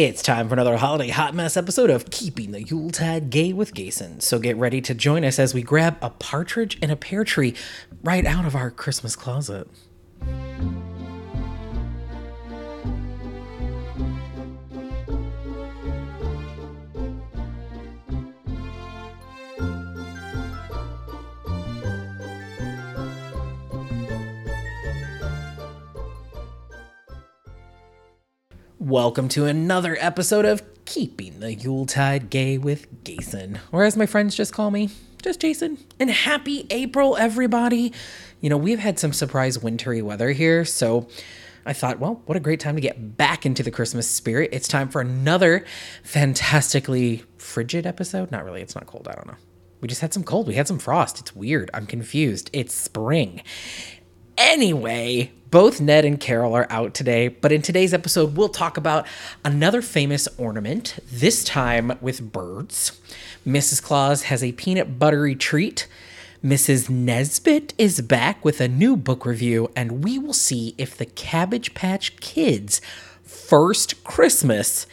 It's time for another holiday hot mess episode of Keeping the Yuletide Gay with Gason. So get ready to join us as we grab a partridge and a pear tree right out of our Christmas closet. Welcome to another episode of Keeping the Yuletide Gay with Jason, or as my friends just call me, just Jason. And happy April, everybody! You know, we've had some surprise wintry weather here, so I thought, well, what a great time to get back into the Christmas spirit. It's time for another fantastically frigid episode. Not really, it's not cold, I don't know. We just had some cold, we had some frost. It's weird, I'm confused. It's spring. Anyway, both Ned and Carol are out today, but in today's episode, we'll talk about another famous ornament, this time with birds. Mrs. Claus has a peanut buttery treat. Mrs. Nesbitt is back with a new book review, and we will see if the Cabbage Patch Kids' first Christmas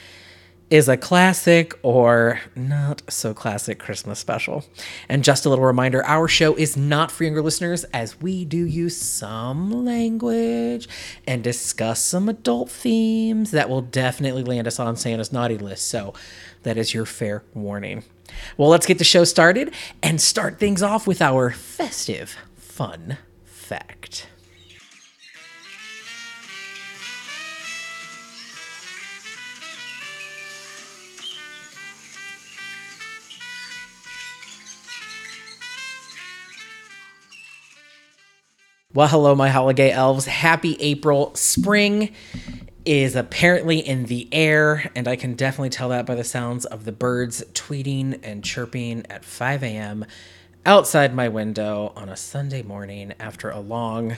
is a classic or not so classic Christmas special. And just a little reminder our show is not for younger listeners as we do use some language and discuss some adult themes that will definitely land us on Santa's naughty list. So that is your fair warning. Well, let's get the show started and start things off with our festive fun fact. Well, hello, my holiday elves. Happy April. Spring is apparently in the air, and I can definitely tell that by the sounds of the birds tweeting and chirping at 5 a.m. outside my window on a Sunday morning after a long,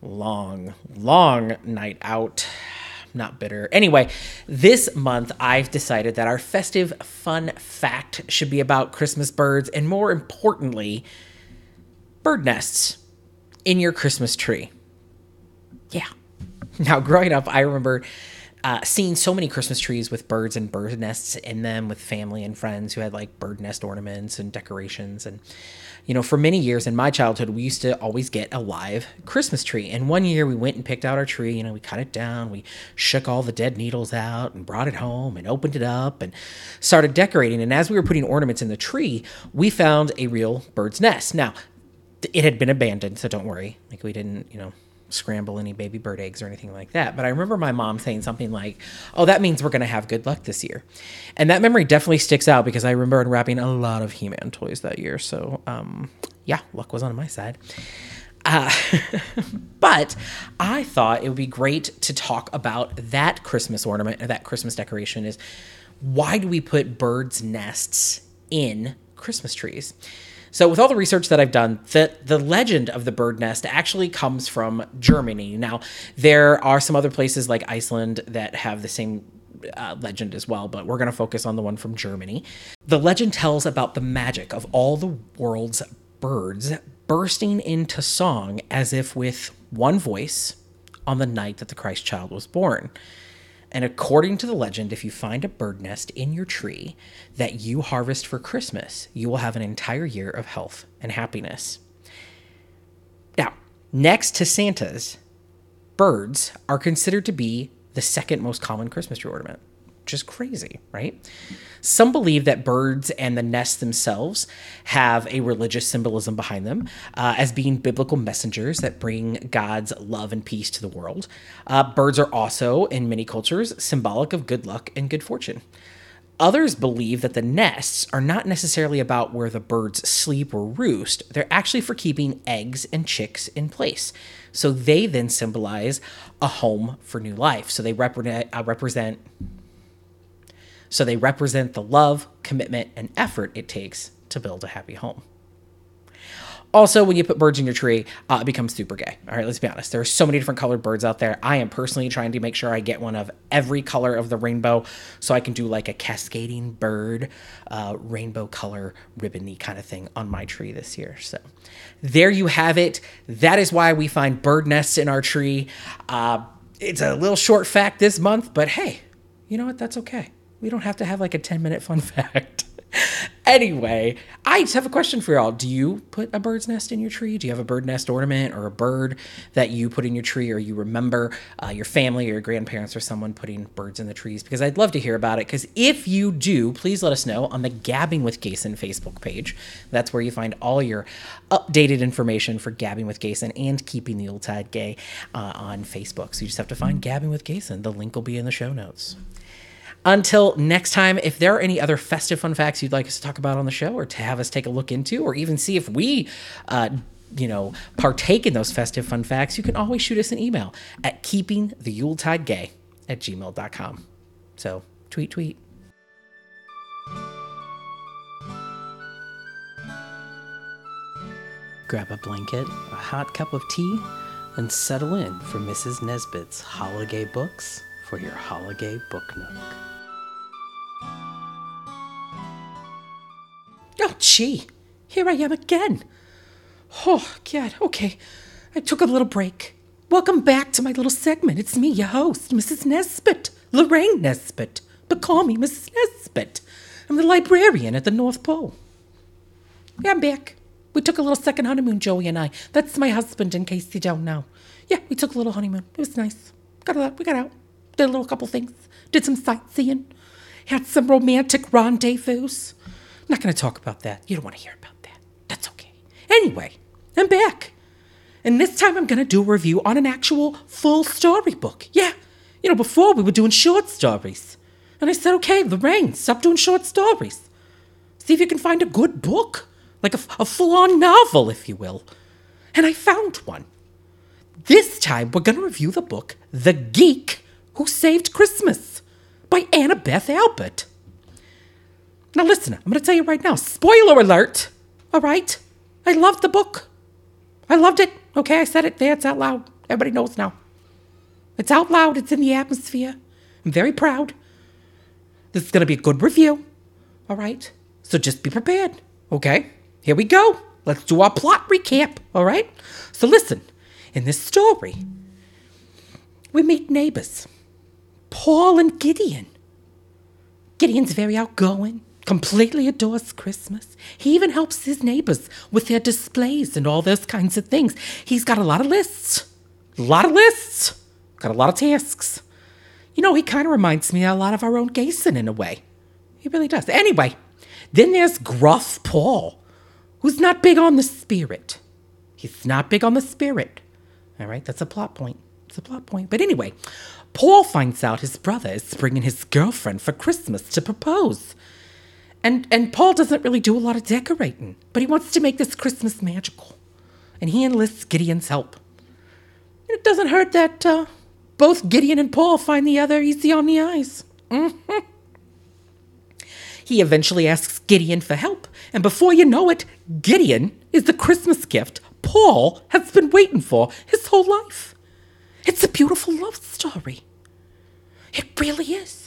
long, long night out. Not bitter. Anyway, this month I've decided that our festive fun fact should be about Christmas birds and more importantly, bird nests in your Christmas tree. Yeah. Now, growing up, I remember uh, seeing so many Christmas trees with birds and bird nests in them with family and friends who had like bird nest ornaments and decorations. And, you know, for many years in my childhood, we used to always get a live Christmas tree. And one year we went and picked out our tree, you know, we cut it down, we shook all the dead needles out and brought it home and opened it up and started decorating. And as we were putting ornaments in the tree, we found a real bird's nest. Now, it had been abandoned, so don't worry. Like we didn't, you know, scramble any baby bird eggs or anything like that. But I remember my mom saying something like, "Oh, that means we're going to have good luck this year," and that memory definitely sticks out because I remember unwrapping a lot of He-Man toys that year. So, um, yeah, luck was on my side. Uh, but I thought it would be great to talk about that Christmas ornament or that Christmas decoration. Is why do we put birds' nests in Christmas trees? So, with all the research that I've done, the, the legend of the bird nest actually comes from Germany. Now, there are some other places like Iceland that have the same uh, legend as well, but we're going to focus on the one from Germany. The legend tells about the magic of all the world's birds bursting into song as if with one voice on the night that the Christ child was born. And according to the legend, if you find a bird nest in your tree that you harvest for Christmas, you will have an entire year of health and happiness. Now, next to Santa's, birds are considered to be the second most common Christmas tree ornament which is crazy, right? Some believe that birds and the nests themselves have a religious symbolism behind them uh, as being biblical messengers that bring God's love and peace to the world. Uh, birds are also, in many cultures, symbolic of good luck and good fortune. Others believe that the nests are not necessarily about where the birds sleep or roost, they're actually for keeping eggs and chicks in place. So they then symbolize a home for new life. So they represent, uh, represent so they represent the love, commitment, and effort it takes to build a happy home. Also, when you put birds in your tree, uh, it becomes super gay. All right, let's be honest. There are so many different colored birds out there. I am personally trying to make sure I get one of every color of the rainbow so I can do like a cascading bird, uh, rainbow color ribbony kind of thing on my tree this year. So there you have it. That is why we find bird nests in our tree. Uh, it's a little short fact this month, but hey, You know what? That's okay. We don't have to have like a 10 minute fun fact. anyway, I just have a question for y'all. Do you put a bird's nest in your tree? Do you have a bird nest ornament or a bird that you put in your tree or you remember uh, your family or your grandparents or someone putting birds in the trees? Because I'd love to hear about it. Because if you do, please let us know on the Gabbing with Gason Facebook page. That's where you find all your updated information for Gabbing with Gason and keeping the Yuletide gay uh, on Facebook. So you just have to find Gabbing with Gason. The link will be in the show notes. Until next time, if there are any other festive fun facts you'd like us to talk about on the show or to have us take a look into, or even see if we, uh, you know, partake in those festive fun facts, you can always shoot us an email at keepingtheyuletidegay at gmail.com. So tweet, tweet. Grab a blanket, a hot cup of tea, and settle in for Mrs. Nesbitt's Holiday Books for your Holiday Book Nook. Oh, gee, here I am again. Oh, God, okay. I took a little break. Welcome back to my little segment. It's me, your host, Mrs. Nesbitt, Lorraine Nesbitt. But call me Mrs. Nesbitt. I'm the librarian at the North Pole. Yeah, I'm back. We took a little second honeymoon, Joey and I. That's my husband, in case you don't know. Yeah, we took a little honeymoon. It was nice. Got out. We got out. Did a little couple things. Did some sightseeing. Had some romantic rendezvous. Not going to talk about that. You don't want to hear about that. That's okay. Anyway, I'm back. And this time I'm going to do a review on an actual full storybook. Yeah. You know, before we were doing short stories. And I said, okay, Lorraine, stop doing short stories. See if you can find a good book, like a, a full on novel, if you will. And I found one. This time we're going to review the book The Geek Who Saved Christmas by Annabeth Albert. Now, listen, I'm going to tell you right now spoiler alert, all right? I loved the book. I loved it. Okay, I said it there. It's out loud. Everybody knows now. It's out loud. It's in the atmosphere. I'm very proud. This is going to be a good review. All right? So just be prepared. Okay? Here we go. Let's do our plot recap. All right? So listen, in this story, we meet neighbors Paul and Gideon. Gideon's very outgoing, completely adores Christmas. He even helps his neighbors with their displays and all those kinds of things. He's got a lot of lists. A lot of lists. Got a lot of tasks. You know, he kind of reminds me a lot of our own Gason in a way. He really does. Anyway, then there's Gruff Paul, who's not big on the spirit. He's not big on the spirit. All right, that's a plot point. It's a plot point. But anyway, Paul finds out his brother is bringing his girlfriend for Christmas to propose. And, and Paul doesn't really do a lot of decorating, but he wants to make this Christmas magical. And he enlists Gideon's help. It doesn't hurt that uh, both Gideon and Paul find the other easy on the eyes. Mm-hmm. He eventually asks Gideon for help, and before you know it, Gideon is the Christmas gift Paul has been waiting for his whole life. It's a beautiful love story. It really is.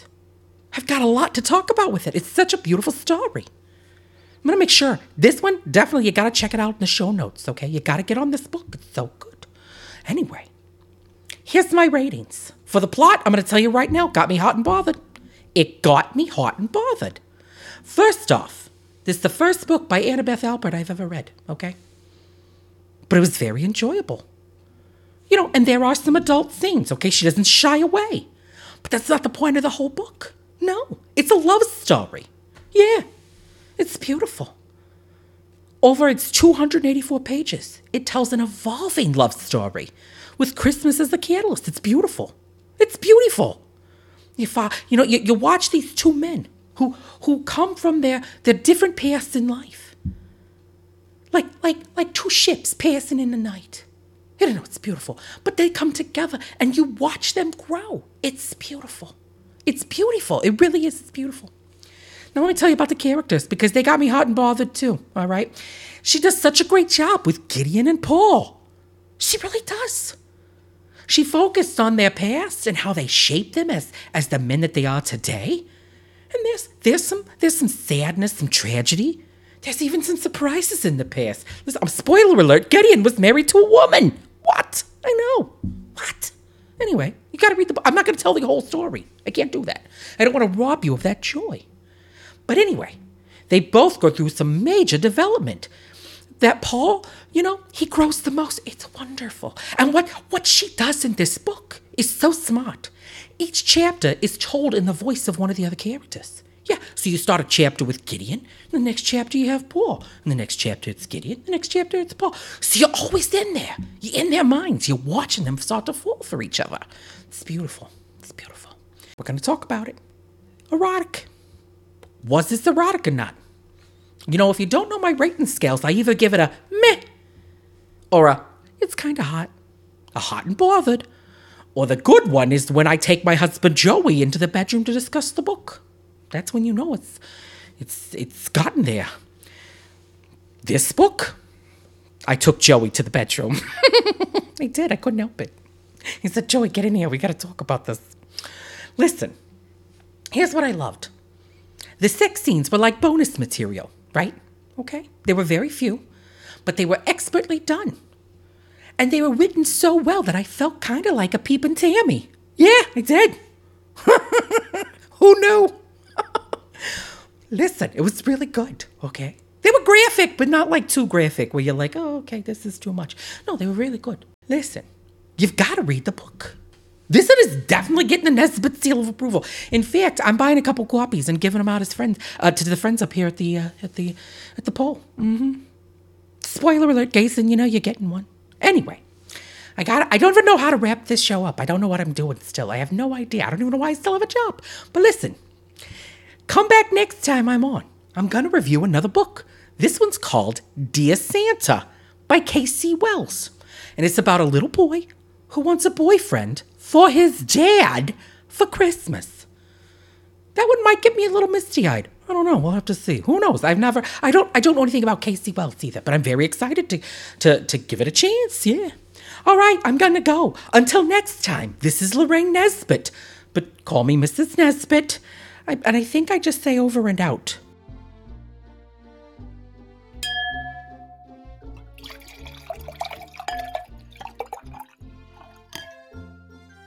I've got a lot to talk about with it. It's such a beautiful story. I'm going to make sure this one, definitely, you got to check it out in the show notes, okay? You got to get on this book. It's so good. Anyway, here's my ratings. For the plot, I'm going to tell you right now, got me hot and bothered. It got me hot and bothered. First off, this is the first book by Annabeth Albert I've ever read, okay? But it was very enjoyable. You know, and there are some adult scenes, okay? She doesn't shy away. But that's not the point of the whole book. No, it's a love story. Yeah, it's beautiful. Over its 284 pages, it tells an evolving love story with Christmas as the catalyst. It's beautiful. It's beautiful. You, fa- you know, you, you watch these two men who, who come from their, their different paths in life. Like, like, like two ships passing in the night. I don't know, it's beautiful. But they come together and you watch them grow. It's beautiful. It's beautiful. It really is. It's beautiful. Now, let me tell you about the characters because they got me hot and bothered too. All right. She does such a great job with Gideon and Paul. She really does. She focused on their past and how they shaped them as, as the men that they are today. And there's there's some there's some sadness, some tragedy. There's even some surprises in the past. Listen, spoiler alert: Gideon was married to a woman. What? I know. What? Anyway, you got to read the book. I'm not going to tell the whole story. I can't do that. I don't want to rob you of that joy. But anyway, they both go through some major development. That Paul, you know, he grows the most. It's wonderful. And what, what she does in this book is so smart. Each chapter is told in the voice of one of the other characters. Yeah, so you start a chapter with Gideon, the next chapter you have Paul, and the next chapter it's Gideon, the next chapter it's Paul. So you're always in there. You're in their minds. You're watching them start to fall for each other. It's beautiful. It's beautiful. We're going to talk about it. Erotic. Was this erotic or not? You know, if you don't know my rating scales, I either give it a meh or a it's kind of hot, a hot and bothered. Or the good one is when I take my husband Joey into the bedroom to discuss the book. That's when you know it's it's it's gotten there. This book, I took Joey to the bedroom. I did. I couldn't help it. He said, "Joey, get in here. We got to talk about this." Listen, here's what I loved. The sex scenes were like bonus material, right? Okay, there were very few, but they were expertly done. And they were written so well that I felt kind of like a peeping Tammy. Yeah, I did. Who knew? Listen, it was really good, okay? They were graphic, but not like too graphic where you're like, oh, okay, this is too much. No, they were really good. Listen, you've got to read the book. This one is definitely getting the Nesbitt seal of approval. In fact, I'm buying a couple copies and giving them out as friends uh, to the friends up here at the uh, at the at the Pole. Mm-hmm. Spoiler alert, Jason. You know you're getting one. Anyway, I got. I don't even know how to wrap this show up. I don't know what I'm doing still. I have no idea. I don't even know why I still have a job. But listen, come back next time I'm on. I'm gonna review another book. This one's called Dear Santa by K.C. Wells, and it's about a little boy who wants a boyfriend for his dad for Christmas. That one might get me a little misty-eyed. I don't know. We'll have to see. Who knows? I've never. I don't. I don't know anything about K.C. Wells either. But I'm very excited to to to give it a chance. Yeah. All right. I'm gonna go. Until next time. This is Lorraine Nesbitt, but call me Mrs. Nesbitt. I, and I think I just say over and out.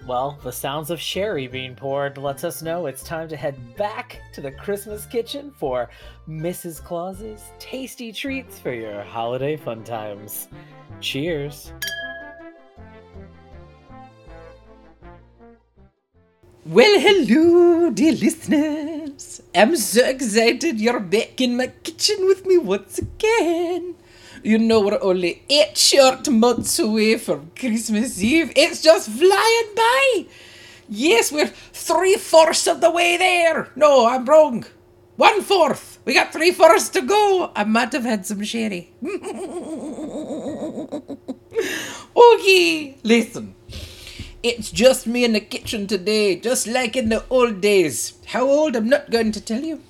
Well, the sounds of sherry being poured lets us know it's time to head back to the Christmas kitchen for Mrs. Claus's tasty treats for your holiday fun times. Cheers. Well, hello, dear listeners. I'm so excited you're back in my kitchen with me once again. You know we're only eight short months away from Christmas Eve. It's just flying by. Yes, we're three fourths of the way there. No, I'm wrong. One fourth. We got three fourths to go. I might have had some sherry. okay, listen. It's just me in the kitchen today, just like in the old days. How old? I'm not going to tell you.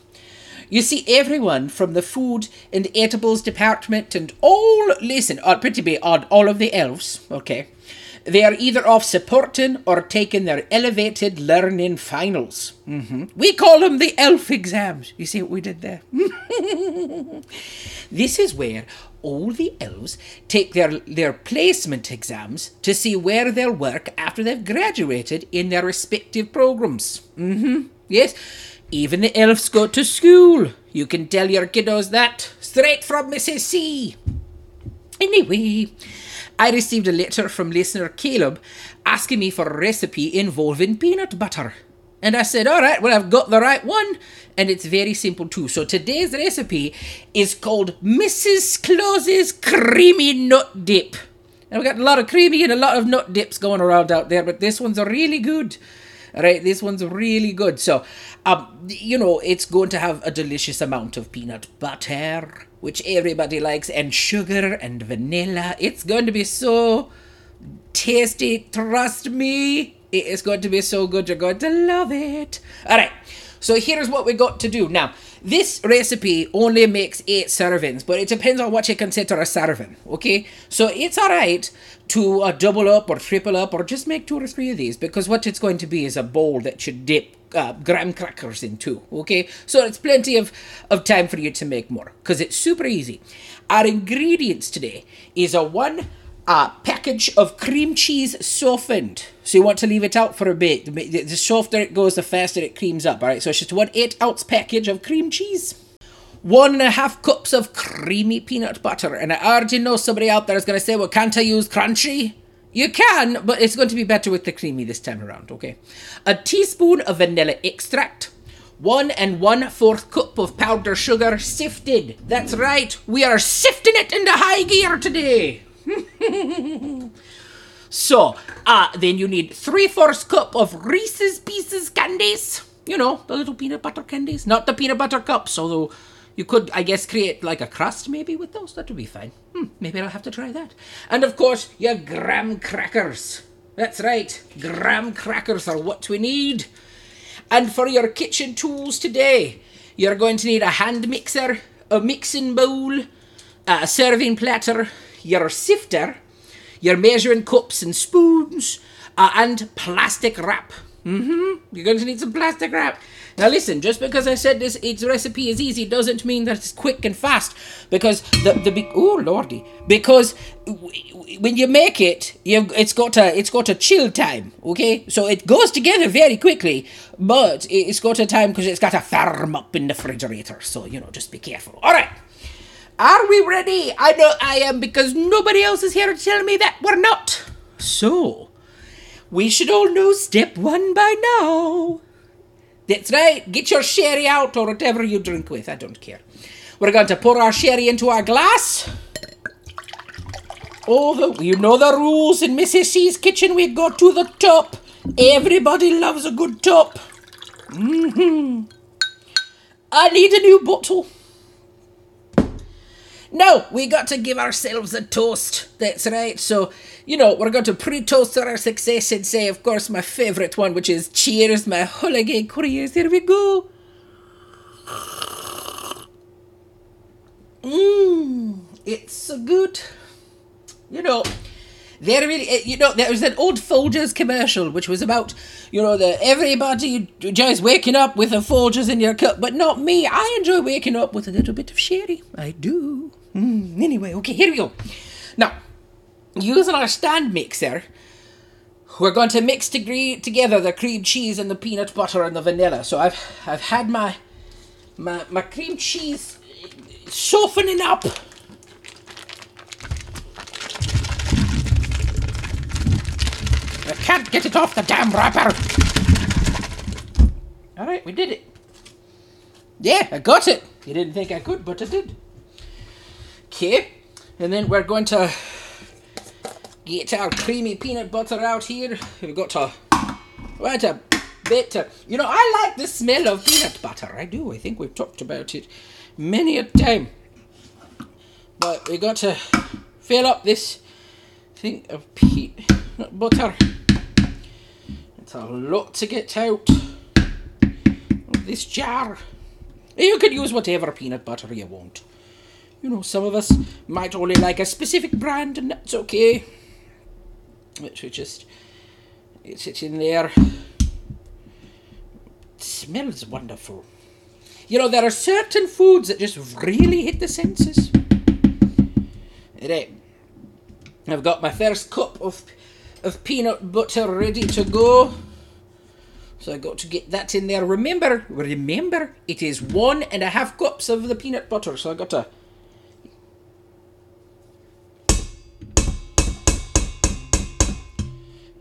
You see, everyone from the food and edibles department and all, listen, uh, pretty be odd, all of the elves, okay, they are either off supporting or taking their elevated learning finals. Mm-hmm. We call them the elf exams. You see what we did there? this is where all the elves take their, their placement exams to see where they'll work after they've graduated in their respective programs. Mm-hmm. Yes. Even the elves go to school. You can tell your kiddos that straight from Mrs. C. Anyway, I received a letter from listener Caleb asking me for a recipe involving peanut butter. And I said, all right, well, I've got the right one. And it's very simple too. So today's recipe is called Mrs. Claus's Creamy Nut Dip. And we've got a lot of creamy and a lot of nut dips going around out there, but this one's really good. Right, this one's really good. So, um, you know, it's going to have a delicious amount of peanut butter, which everybody likes, and sugar and vanilla. It's going to be so tasty. Trust me, it is going to be so good. You're going to love it. All right. So here's what we got to do. Now, this recipe only makes eight servings, but it depends on what you consider a serving, okay? So it's alright to uh, double up or triple up or just make two or three of these because what it's going to be is a bowl that you dip uh, graham crackers into, okay? So it's plenty of, of time for you to make more because it's super easy. Our ingredients today is a one a package of cream cheese softened. So you want to leave it out for a bit. The softer it goes, the faster it creams up. All right, so it's just one eight ounce package of cream cheese. One and a half cups of creamy peanut butter. And I already know somebody out there is going to say, well, can't I use crunchy? You can, but it's going to be better with the creamy this time around, okay? A teaspoon of vanilla extract. One and one fourth cup of powdered sugar sifted. That's right, we are sifting it into high gear today. so, uh, then you need three fourths cup of Reese's Pieces candies. You know, the little peanut butter candies. Not the peanut butter cups, although you could, I guess, create like a crust maybe with those. That would be fine. Hmm, maybe I'll have to try that. And of course, your graham crackers. That's right, graham crackers are what we need. And for your kitchen tools today, you're going to need a hand mixer, a mixing bowl, a serving platter, your sifter, your measuring cups and spoons, uh, and plastic wrap. Mm-hmm. You're going to need some plastic wrap. Now listen, just because I said this its recipe is easy doesn't mean that it's quick and fast. Because the the big oh lordy, because w- when you make it, you it's got a it's got a chill time. Okay, so it goes together very quickly, but it- it's got a time because it's got a firm up in the refrigerator. So you know, just be careful. All right. Are we ready? I know I am because nobody else is here to tell me that we're not. So, we should all know step one by now. That's right, get your sherry out or whatever you drink with, I don't care. We're going to pour our sherry into our glass. Oh, the, you know the rules in Mrs. C's kitchen, we go to the top. Everybody loves a good top. Mm-hmm. I need a new bottle. No, we got to give ourselves a toast. That's right. So, you know, we're going to pre-toast our success and say, of course, my favourite one, which is cheers, my holiday careers. Here we go. Mmm, it's so good. You know, there really, eh, you know, there was an old Folgers commercial which was about, you know, the everybody enjoys waking up with a Folgers in your cup, but not me. I enjoy waking up with a little bit of sherry. I do. Mm, anyway, okay, here we go. Now, using our stand mixer, we're going to mix together the cream cheese and the peanut butter and the vanilla. So I've I've had my my my cream cheese softening up. I can't get it off the damn wrapper. All right, we did it. Yeah, I got it. You didn't think I could, but I did. Okay, and then we're going to get our creamy peanut butter out here. We've got to quite a bit. Of, you know, I like the smell of peanut butter. I do. I think we've talked about it many a time. But we got to fill up this thing of peanut butter. It's a lot to get out of this jar. You could use whatever peanut butter you want. You know, some of us might only like a specific brand, and that's okay. Which we just it's it in there. It smells wonderful. You know, there are certain foods that just really hit the senses. Right. I've got my first cup of of peanut butter ready to go. So I got to get that in there. Remember, remember, it is one and a half cups of the peanut butter. So I got to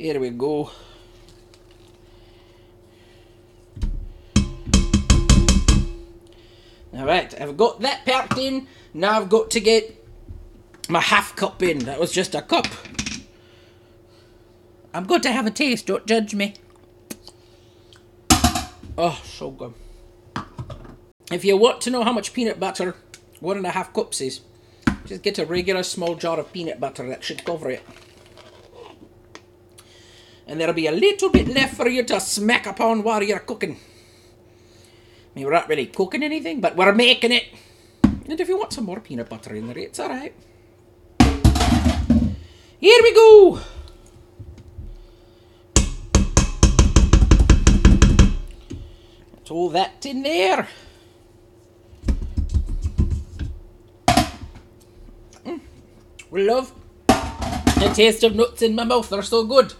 Here we go. Alright, I've got that part in. Now I've got to get my half cup in. That was just a cup. I'm going to have a taste, don't judge me. Oh, so good. If you want to know how much peanut butter one and a half cups is, just get a regular small jar of peanut butter. That should cover it and there'll be a little bit left for you to smack upon while you're cooking. I mean, we're not really cooking anything, but we're making it. And if you want some more peanut butter in there, it's alright. Here we go! Throw that in there. Mm. Love. The taste of nuts in my mouth, they're so good.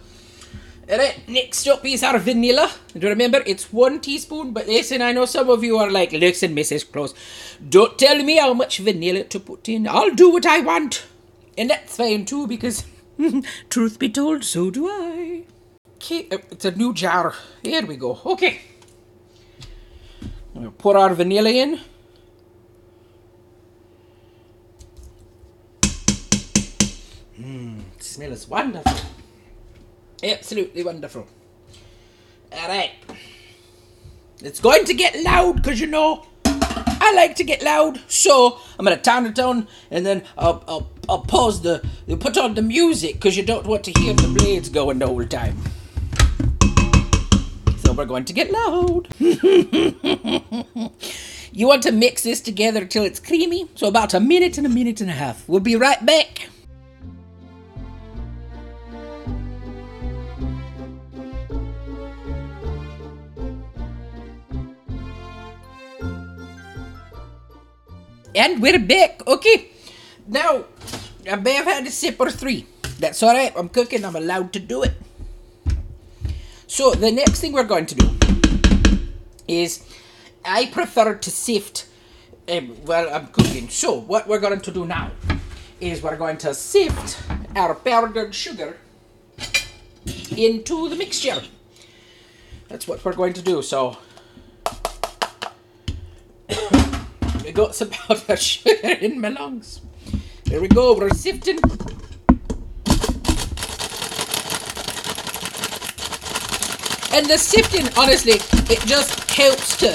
Alright, next up is our vanilla. And remember, it's one teaspoon, but listen, I know some of you are like, listen, Mrs. Claus, don't tell me how much vanilla to put in. I'll do what I want. And that's fine too, because, truth be told, so do I. Okay, uh, it's a new jar. Here we go. Okay. Gonna pour our vanilla in. Mmm, smells wonderful. Absolutely wonderful. Alright. It's going to get loud because you know I like to get loud. So I'm gonna turn it down and then I'll, I'll, I'll pause the put on the music because you don't want to hear the blades going the whole time. So we're going to get loud. you want to mix this together till it's creamy. So about a minute and a minute and a half. We'll be right back. And we're back. Okay. Now, I may have had a sip or three. That's alright. I'm cooking. I'm allowed to do it. So, the next thing we're going to do is I prefer to sift um, while I'm cooking. So, what we're going to do now is we're going to sift our powdered sugar into the mixture. That's what we're going to do. So, Got some powdered sugar in my lungs. There we go, we're sifting. And the sifting, honestly, it just helps to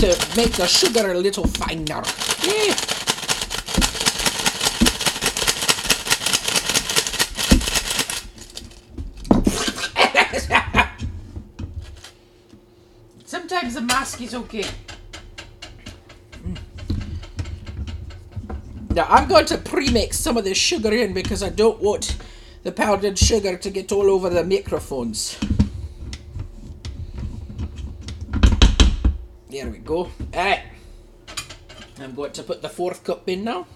to make the sugar a little finer. Yeah. Sometimes the mask is okay. Now I'm going to pre-mix some of this sugar in because I don't want the powdered sugar to get all over the microphones. There we go. Alright. I'm going to put the fourth cup in now.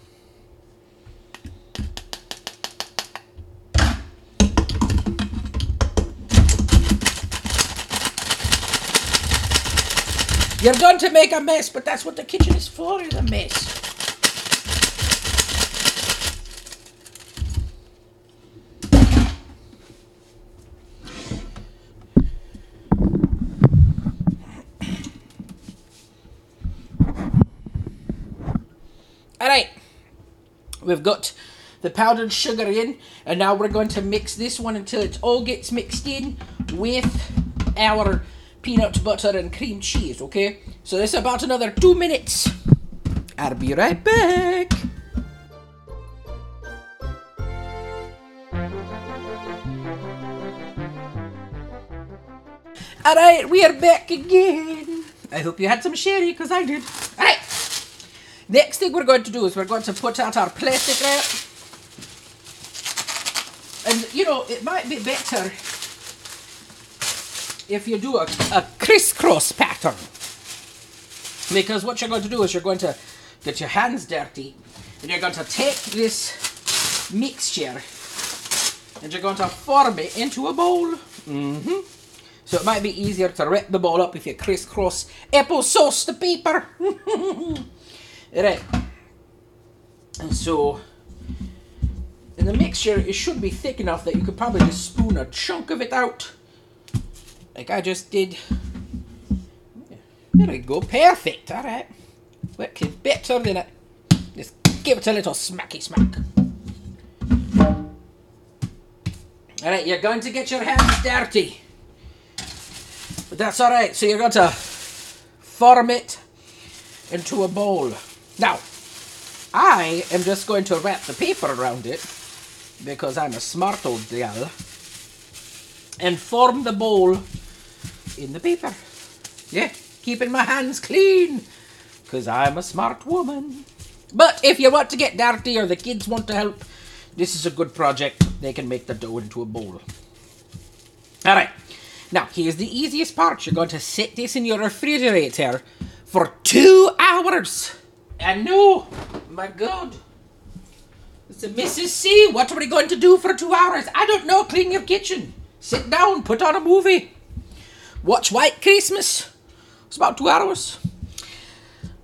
You're going to make a mess, but that's what the kitchen is for, is a mess. Alright, we've got the powdered sugar in, and now we're going to mix this one until it all gets mixed in with our peanut butter and cream cheese, okay? So this is about another two minutes. I'll be right back. Alright, we are back again. I hope you had some sherry, because I did. Alright. Next thing we're going to do is we're going to put out our plastic wrap. And, you know, it might be better if you do a, a crisscross pattern. Because what you're going to do is you're going to get your hands dirty and you're going to take this mixture and you're going to form it into a bowl. Mm-hmm. So it might be easier to wrap the bowl up if you crisscross applesauce the paper. right. And so in the mixture, it should be thick enough that you could probably just spoon a chunk of it out. Like I just did. There we go. Perfect. All right. Working better than it. Just give it a little smacky smack. All right, you're going to get your hands dirty. But that's all right. So you're going to form it into a bowl. Now, I am just going to wrap the paper around it because I'm a smart old gal and form the bowl in the paper. Yeah, keeping my hands clean because I'm a smart woman. But if you want to get dirty or the kids want to help, this is a good project. They can make the dough into a bowl. All right. Now, here's the easiest part. You're going to set this in your refrigerator for two hours. And no, my God, So, Mrs. C, what are we going to do for two hours? I don't know. Clean your kitchen. Sit down. Put on a movie. Watch White Christmas. It's about two hours.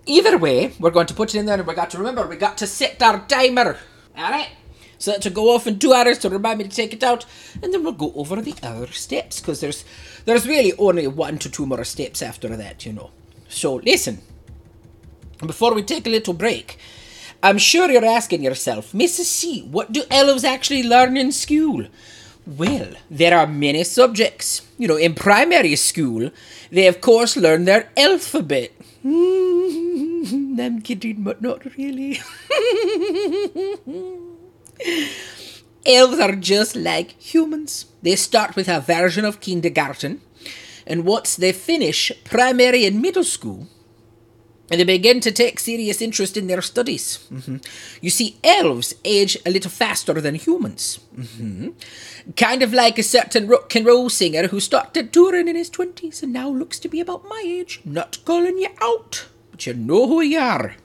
Either way, we're going to put it in there and we got to remember, we got to set our timer. Alright? So that to go off in two hours to remind me to take it out, and then we'll go over the other steps, because there's there's really only one to two more steps after that, you know. So listen. Before we take a little break, I'm sure you're asking yourself, Mrs. C, what do elves actually learn in school? Well, there are many subjects. You know, in primary school, they of course learn their alphabet. I'm kidding, but not really. Elves are just like humans. They start with a version of kindergarten, and once they finish primary and middle school, they begin to take serious interest in their studies. Mm-hmm. You see, elves age a little faster than humans. Mm-hmm. Kind of like a certain rock and roll singer who started touring in his 20s and now looks to be about my age. Not calling you out, but you know who you are.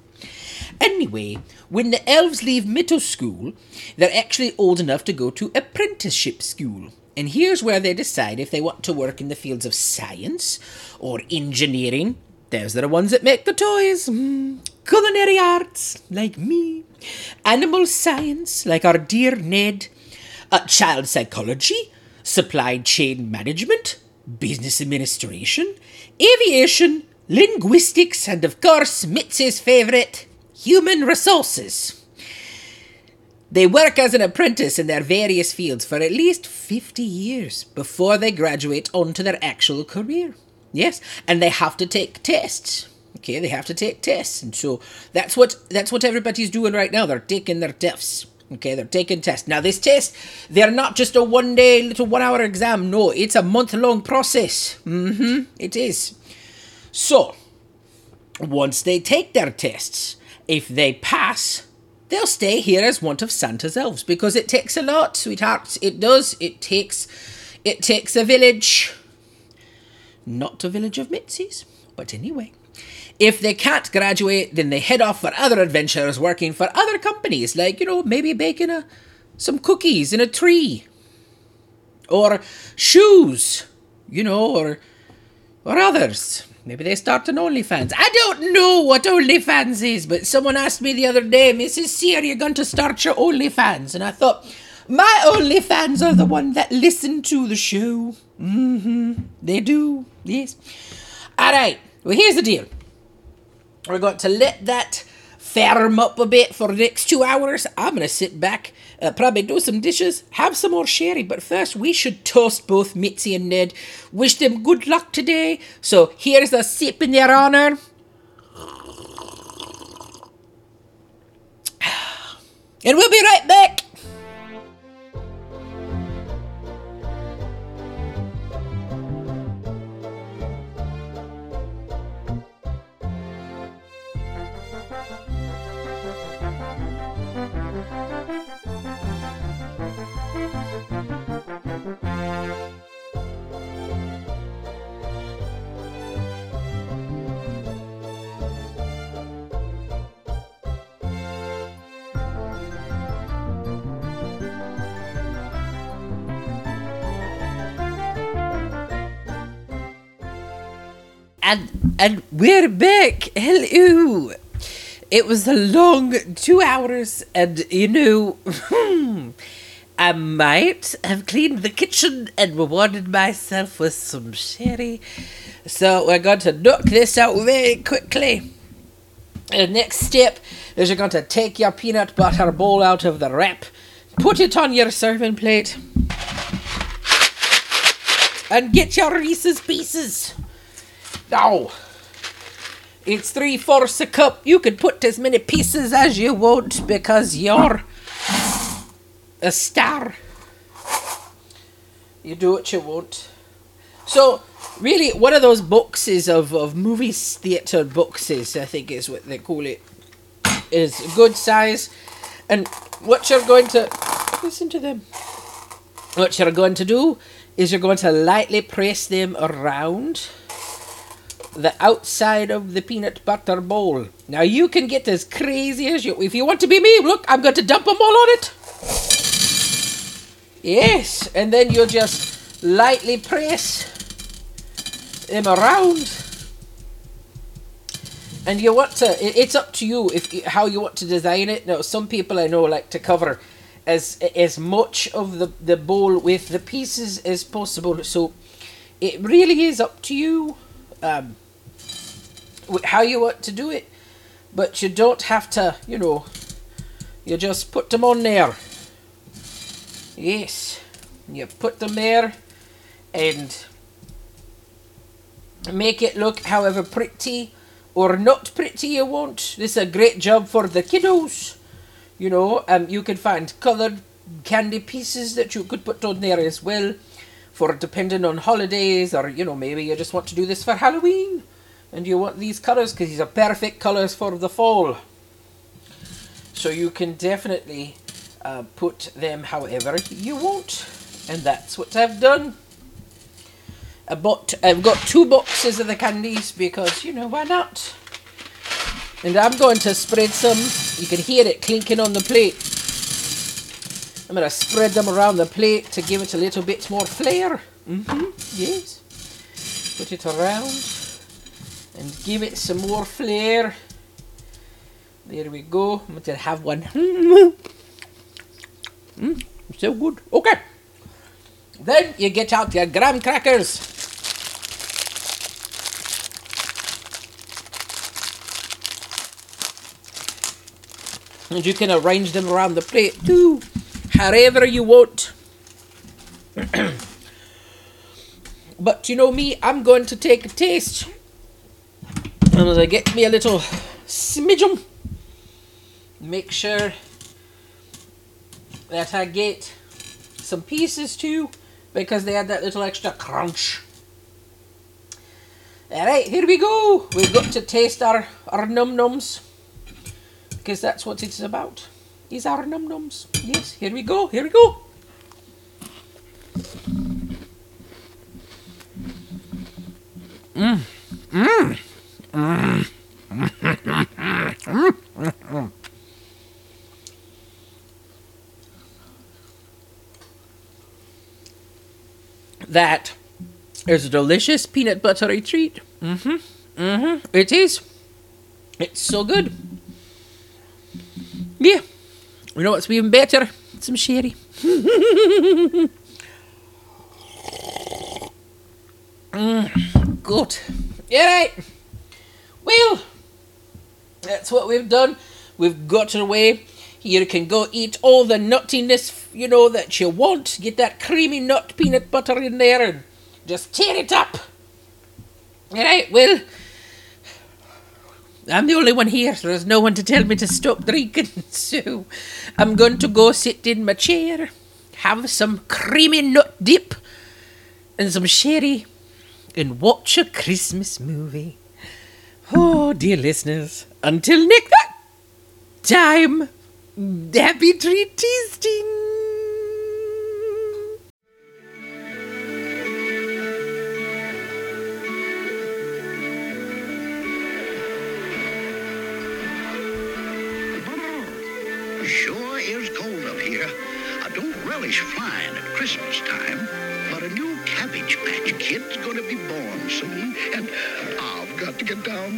Anyway, when the elves leave middle school, they're actually old enough to go to apprenticeship school. And here's where they decide if they want to work in the fields of science or engineering. Those are the ones that make the toys. Mm. Culinary arts, like me. Animal science, like our dear Ned. Uh, child psychology. Supply chain management. Business administration. Aviation. Linguistics. And of course, Mitzi's favourite, human resources. They work as an apprentice in their various fields for at least 50 years before they graduate onto their actual career. Yes, and they have to take tests. Okay, they have to take tests. And so that's what that's what everybody's doing right now. They're taking their tests. Okay, they're taking tests. Now this test, they're not just a one day little one hour exam. No, it's a month long process. Mm-hmm. It is. So once they take their tests, if they pass, they'll stay here as one of Santa's elves because it takes a lot, sweethearts. It does. It takes it takes a village. Not a village of Mitzi's, but anyway. If they can't graduate, then they head off for other adventures working for other companies, like, you know, maybe baking a, some cookies in a tree. Or shoes, you know, or or others. Maybe they start an OnlyFans. I don't know what OnlyFans is, but someone asked me the other day, Mrs. C, are you going to start your OnlyFans? And I thought, my only fans are the one that listen to the show. Mm-hmm. They do, yes. All right. Well, here's the deal. We're going to let that firm up a bit for the next two hours. I'm going to sit back, uh, probably do some dishes, have some more sherry. But first, we should toast both Mitzi and Ned. Wish them good luck today. So here's a sip in their honor. And we'll be right back. And and we're back. Hello. It was a long two hours, and you know, I might have cleaned the kitchen and rewarded myself with some sherry. So we're going to knock this out very quickly. The next step is you're going to take your peanut butter bowl out of the wrap, put it on your serving plate, and get your Reese's Pieces. Now, it's three fourths a cup. You can put as many pieces as you want because you're a star. You do what you want. So, really, one of those boxes of, of movies, theatre boxes, I think is what they call it, is a good size. And what you're going to. Listen to them. What you're going to do is you're going to lightly press them around the outside of the peanut butter bowl. Now you can get as crazy as you if you want to be me. Look, I'm going to dump them all on it. Yes, and then you just lightly press them around. And you want to it's up to you if how you want to design it. Now some people I know like to cover as as much of the the bowl with the pieces as possible. So it really is up to you um, how you want to do it. But you don't have to, you know, you just put them on there. Yes, you put them there and make it look however pretty or not pretty you want. This is a great job for the kiddos. You know, um, you can find coloured candy pieces that you could put on there as well for depending on holidays or you know maybe you just want to do this for Halloween and you want these colours because these are perfect colours for the fall. So you can definitely uh, put them however you want, and that's what I've done. I bought, I've got two boxes of the candies because you know why not. And I'm going to spread some. You can hear it clinking on the plate. I'm going to spread them around the plate to give it a little bit more flair. Mm-hmm. Yes. Put it around and give it some more flair. There we go. I'm to have one. Mm, so good. Okay. Then you get out your graham crackers. And you can arrange them around the plate too, however you want. but you know me, I'm going to take a taste. I'm going to get me a little smidgen. Make sure that I get some pieces too, because they had that little extra crunch. Alright, here we go. We've got to taste our, our num nums. Because that's what it's about. Is our num nums. Yes, here we go, here we go. Mmm, mmm. That is a delicious peanut buttery treat. Mm-hmm. Mm-hmm. It is. It's so good. Yeah. You know what's even better? Some sherry. mm, good. Right. Well, that's what we've done. We've got away. You can go eat all the nuttiness, you know, that you want. Get that creamy nut peanut butter in there and just tear it up. All right, well, I'm the only one here, so there's no one to tell me to stop drinking. So I'm going to go sit in my chair, have some creamy nut dip and some sherry, and watch a Christmas movie. Oh, dear listeners, until next time, happy treat tasting.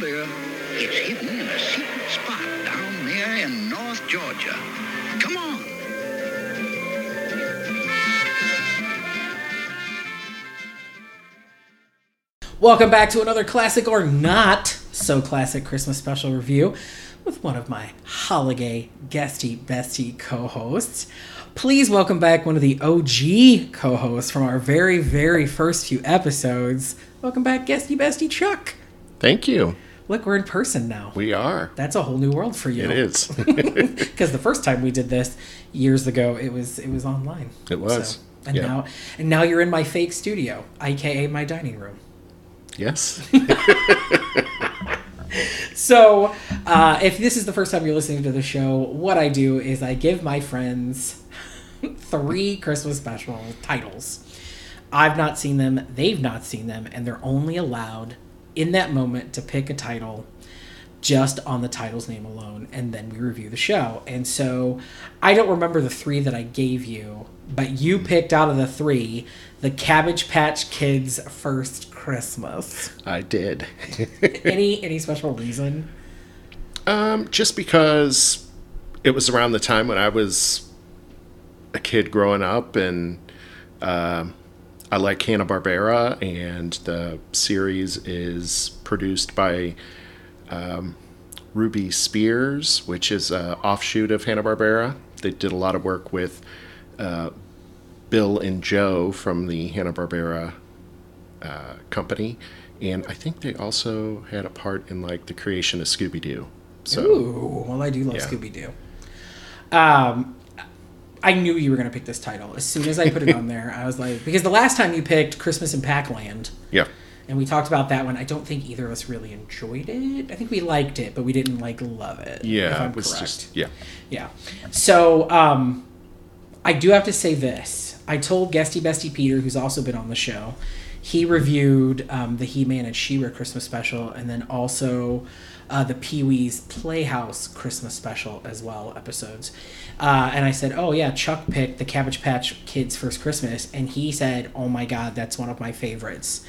There. It's hidden in a secret spot down there in North Georgia. Come on. Welcome back to another classic or not so classic Christmas special review with one of my holiday guesty bestie co-hosts. Please welcome back one of the OG co-hosts from our very very first few episodes. Welcome back guesty bestie Chuck. Thank you. Look, we're in person now. We are. That's a whole new world for you. It is. because the first time we did this years ago, it was it was online. It was, and yeah. now and now you're in my fake studio, aka my dining room. yes. So, uh, if this is the first time you're listening to the show, what I do is I give my friends three Christmas special titles. I've not seen them, they've not seen them, and they're only allowed in that moment to pick a title just on the title's name alone, and then we review the show. And so I don't remember the three that I gave you, but you picked out of the three the Cabbage Patch Kids First Christmas. I did. any any special reason? um, just because it was around the time when I was a kid growing up, and um I like Hanna Barbera, and the series is produced by um, Ruby Spears, which is an offshoot of Hanna Barbera. They did a lot of work with uh, Bill and Joe from the Hanna Barbera uh, company, and I think they also had a part in like the creation of Scooby Doo. So Ooh, well, I do love Yeah. Scooby Doo. Um, I knew you were going to pick this title as soon as I put it on there. I was like, because the last time you picked Christmas in Packland, yeah, and we talked about that one. I don't think either of us really enjoyed it. I think we liked it, but we didn't like love it. if yeah, I'm it was correct. just yeah, Yeah. So, um, I do have to say this. I told Guesty Bestie Peter, who's also been on the show, he reviewed um, the He Man and She Ra Christmas special, and then also uh, the Pee Wee's Playhouse Christmas special as well episodes. Uh, and I said, "Oh yeah, Chuck picked the Cabbage Patch Kids First Christmas," and he said, "Oh my God, that's one of my favorites."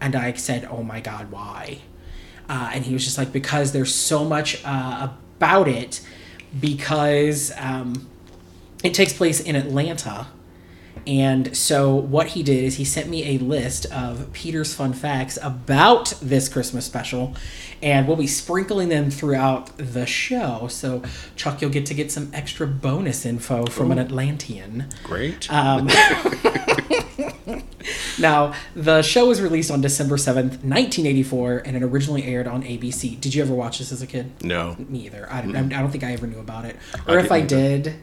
And I said, "Oh my God, why?" uh, and he was just like because there's so much uh, about it because um, it takes place in atlanta and so what he did is he sent me a list of peter's fun facts about this christmas special and we'll be sprinkling them throughout the show so chuck you'll get to get some extra bonus info from an atlantean great. um, now, the show was released on December 7th, 1984, and it originally aired on ABC. Did you ever watch this as a kid? no, Me either. I, I don't think I ever knew about it. Or I if I didn't either.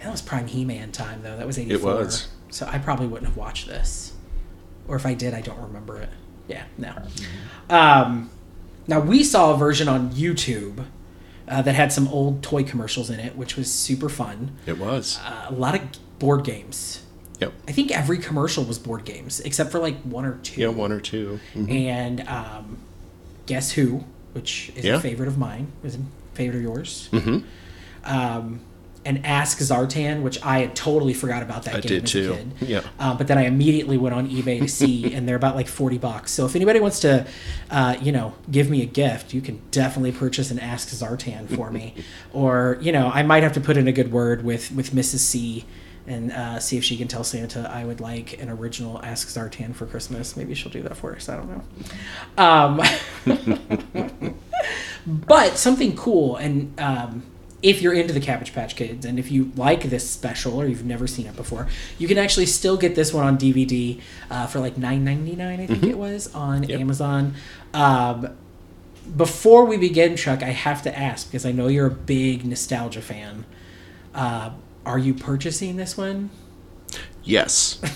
That was prime He Man time, though. That was 84. was. So I probably wouldn't have watched this. Or if I did, I don't remember it. Yeah, no. Um, now, we saw a version on YouTube uh, that had some old toy commercials in it, which was super fun. it was. Uh, a lot of board games. yep. I think every commercial was board games, except for like one or two. Yeah, one or two. Mhm. And um, Guess Who, which is Yeah. a favorite of mine, is a favorite of yours. Mhm. Um, and Ask Zandar, which I had totally forgot about that I game did as too. a kid. Yeah. Um, but then I immediately went on eBay to see, and they're about like forty bucks. So if anybody wants to, uh, you know, give me a gift, you can definitely purchase an Ask Zandar for me, or you know, I might have to put in a good word with with Mrs. C. And uh, see if she can tell Santa I would like an original Ask Zandar for Christmas. Maybe she'll do that for us. I don't know. Um, but something cool, and um, if you're into the Cabbage Patch Kids, and if you like this special or you've never seen it before, you can actually still get this one on DVD uh, for like nine ninety nine. I think it was on Yep. Amazon. Um, before we begin, Chuck, I have to ask because I know you're a big nostalgia fan. Uh, are you purchasing this one? Yes.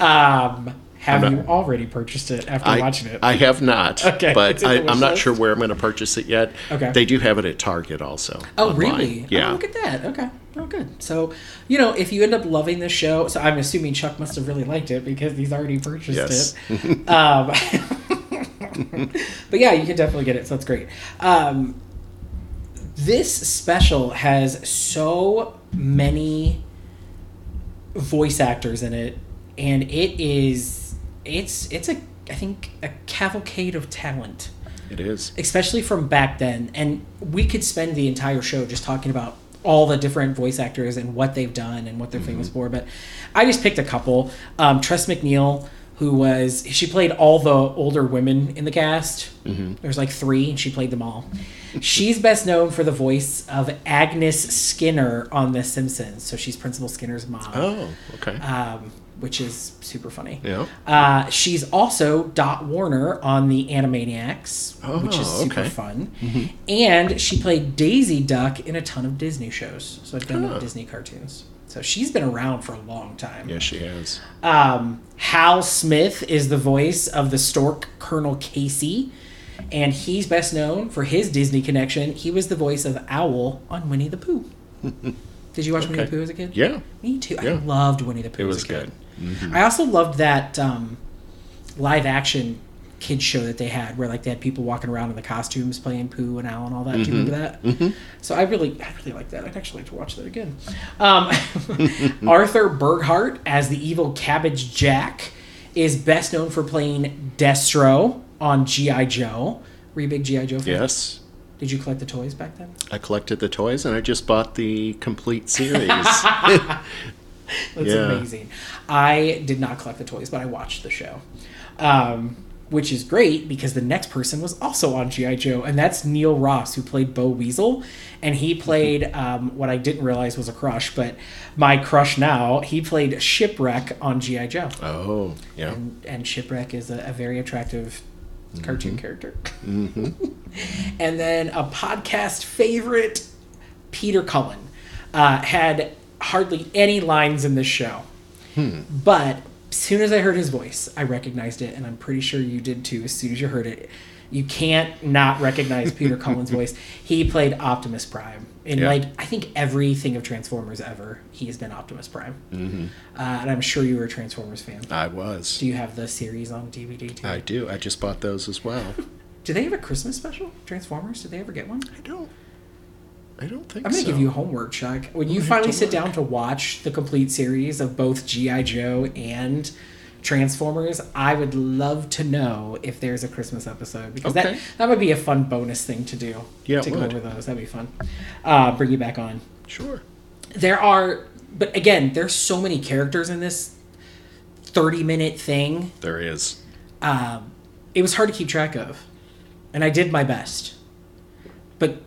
Um, have I'm you already purchased it after I, watching it? I have not. Okay, But I, I'm not sure where I'm going to purchase it yet. Okay. They do have it at Target also. Oh, online. really? Yeah. Oh, look at that. Okay. Oh, good. So, you know, if you end up loving this show, so I'm assuming Chuck must have really liked it because he's already purchased Yes. it. um, but yeah, you can definitely get it. So that's great. Um, this special has so many voice actors in it, and it is it's it's a I think a cavalcade of talent It is. especially from back then. And we could spend the entire show just talking about all the different voice actors and what they've done and what they're famous for. But I just picked a couple. Um, Tress MacNeille, who was she played all the older women in the cast. There's like three, and she played them all. She's best known for the voice of Agnes Skinner on The Simpsons. So she's Principal Skinner's mom, Oh, okay. um, which is super funny. yeah. Uh, she's also Dot Warner on the Animaniacs, which is Oh, super okay. fun. And she played Daisy Duck in a ton of Disney shows. So I've done Huh. Disney cartoons. So she's been around for a long time. Yeah, she has. Um, Hal Smith is the voice of the stork Colonel Casey. And he's best known for his Disney connection. He was the voice of Owl on Winnie the Pooh. Did you watch Winnie the Pooh as a kid? Yeah. Me too. I loved Winnie the Pooh. It as was a good. I also loved that um, live action kids show that they had where like they had people walking around in the costumes playing Pooh and Al and all that. Do you remember that? Mm-hmm. So I really, I really like that. I'd actually like to watch that again. Um, Arthur Burghardt as the evil Cabbage Jack is best known for playing Destro on GI Joe. Were you big GI Joe fan? Yes. Did you collect the toys back then? I collected the toys and I just bought the complete series. That's Yeah. amazing. I did not collect the toys, but I watched the show, um, which is great because the next person was also on GI Joe, and that's Neil Ross, who played Bo Weasel, and he played um, what I didn't realize was a crush, but my crush now. He played Shipwreck on GI Joe, oh, yeah. and, and Shipwreck is a, a very attractive cartoon character. and then a podcast favorite, Peter Cullen, uh, had hardly any lines in this show. But as soon as I heard his voice, I recognized it, and I'm pretty sure you did too. As soon as you heard it, you can't not recognize Peter Cullen's voice. He played Optimus Prime in Yeah. like I think everything of Transformers ever. He has been Optimus Prime, mm-hmm. uh, and I'm sure you were a Transformers fan. I was. Do you have the series on DVD too? I do. I just bought those as well. Do they have a Christmas special? Transformers? Did they ever get one? I don't. I don't think I'm gonna so. give you homework, Chuck. When you finally sit look. down to watch the complete series of both GI Joe and Transformers, I would love to know if there's a Christmas episode because Okay. that that would be a fun bonus thing to do. Yeah, it to go would. over those. That'd be fun. Uh, bring you back on. Sure. There are, but again, there's so many characters in this 30 minute thing. There is. um, it was hard to keep track of, and I did my best. But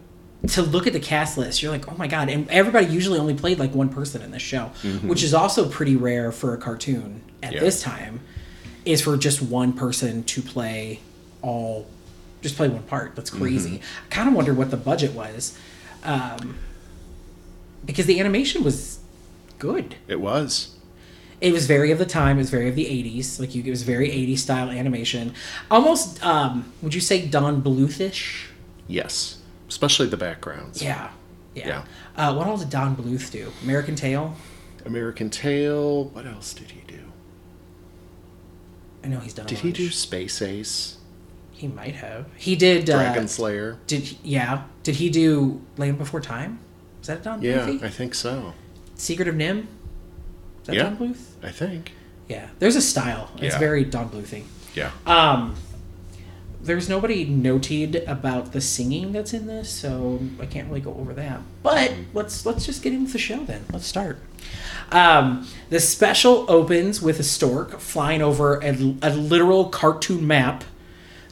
to look at the cast list, you're like, oh my god! And everybody usually only played like one person in this show, which is also pretty rare for a cartoon at Yeah. this time. Is for just one person to play all, just play one part. That's crazy. I kind of wonder what the budget was, um, because the animation was good It was. it was very of the time. It was very of the '80s. Like you, it was very '80s style animation. Almost, um, would you say Don Bluthish? Yes. Especially the backgrounds. Yeah, yeah. Yeah. Uh, what all did Don Bluth do? American Tail. American Tail. What else did he do? I know he's done. Did he do Space Ace? He might have. He did. Uh, Dragon's Lair? Did he- yeah? Did he do Land Before Time? Is that Don Yeah? I think so. Secret of NIMH. Is that Yeah. Don Bluth? I think. Yeah. There's a style. It's Yeah. very Don Bluthy. Yeah. Um, there's nobody noted about the singing that's in this, so I can't really go over that. But let's let's just get into the show then. Let's start. Um, the special opens with a stork flying over a, a literal cartoon map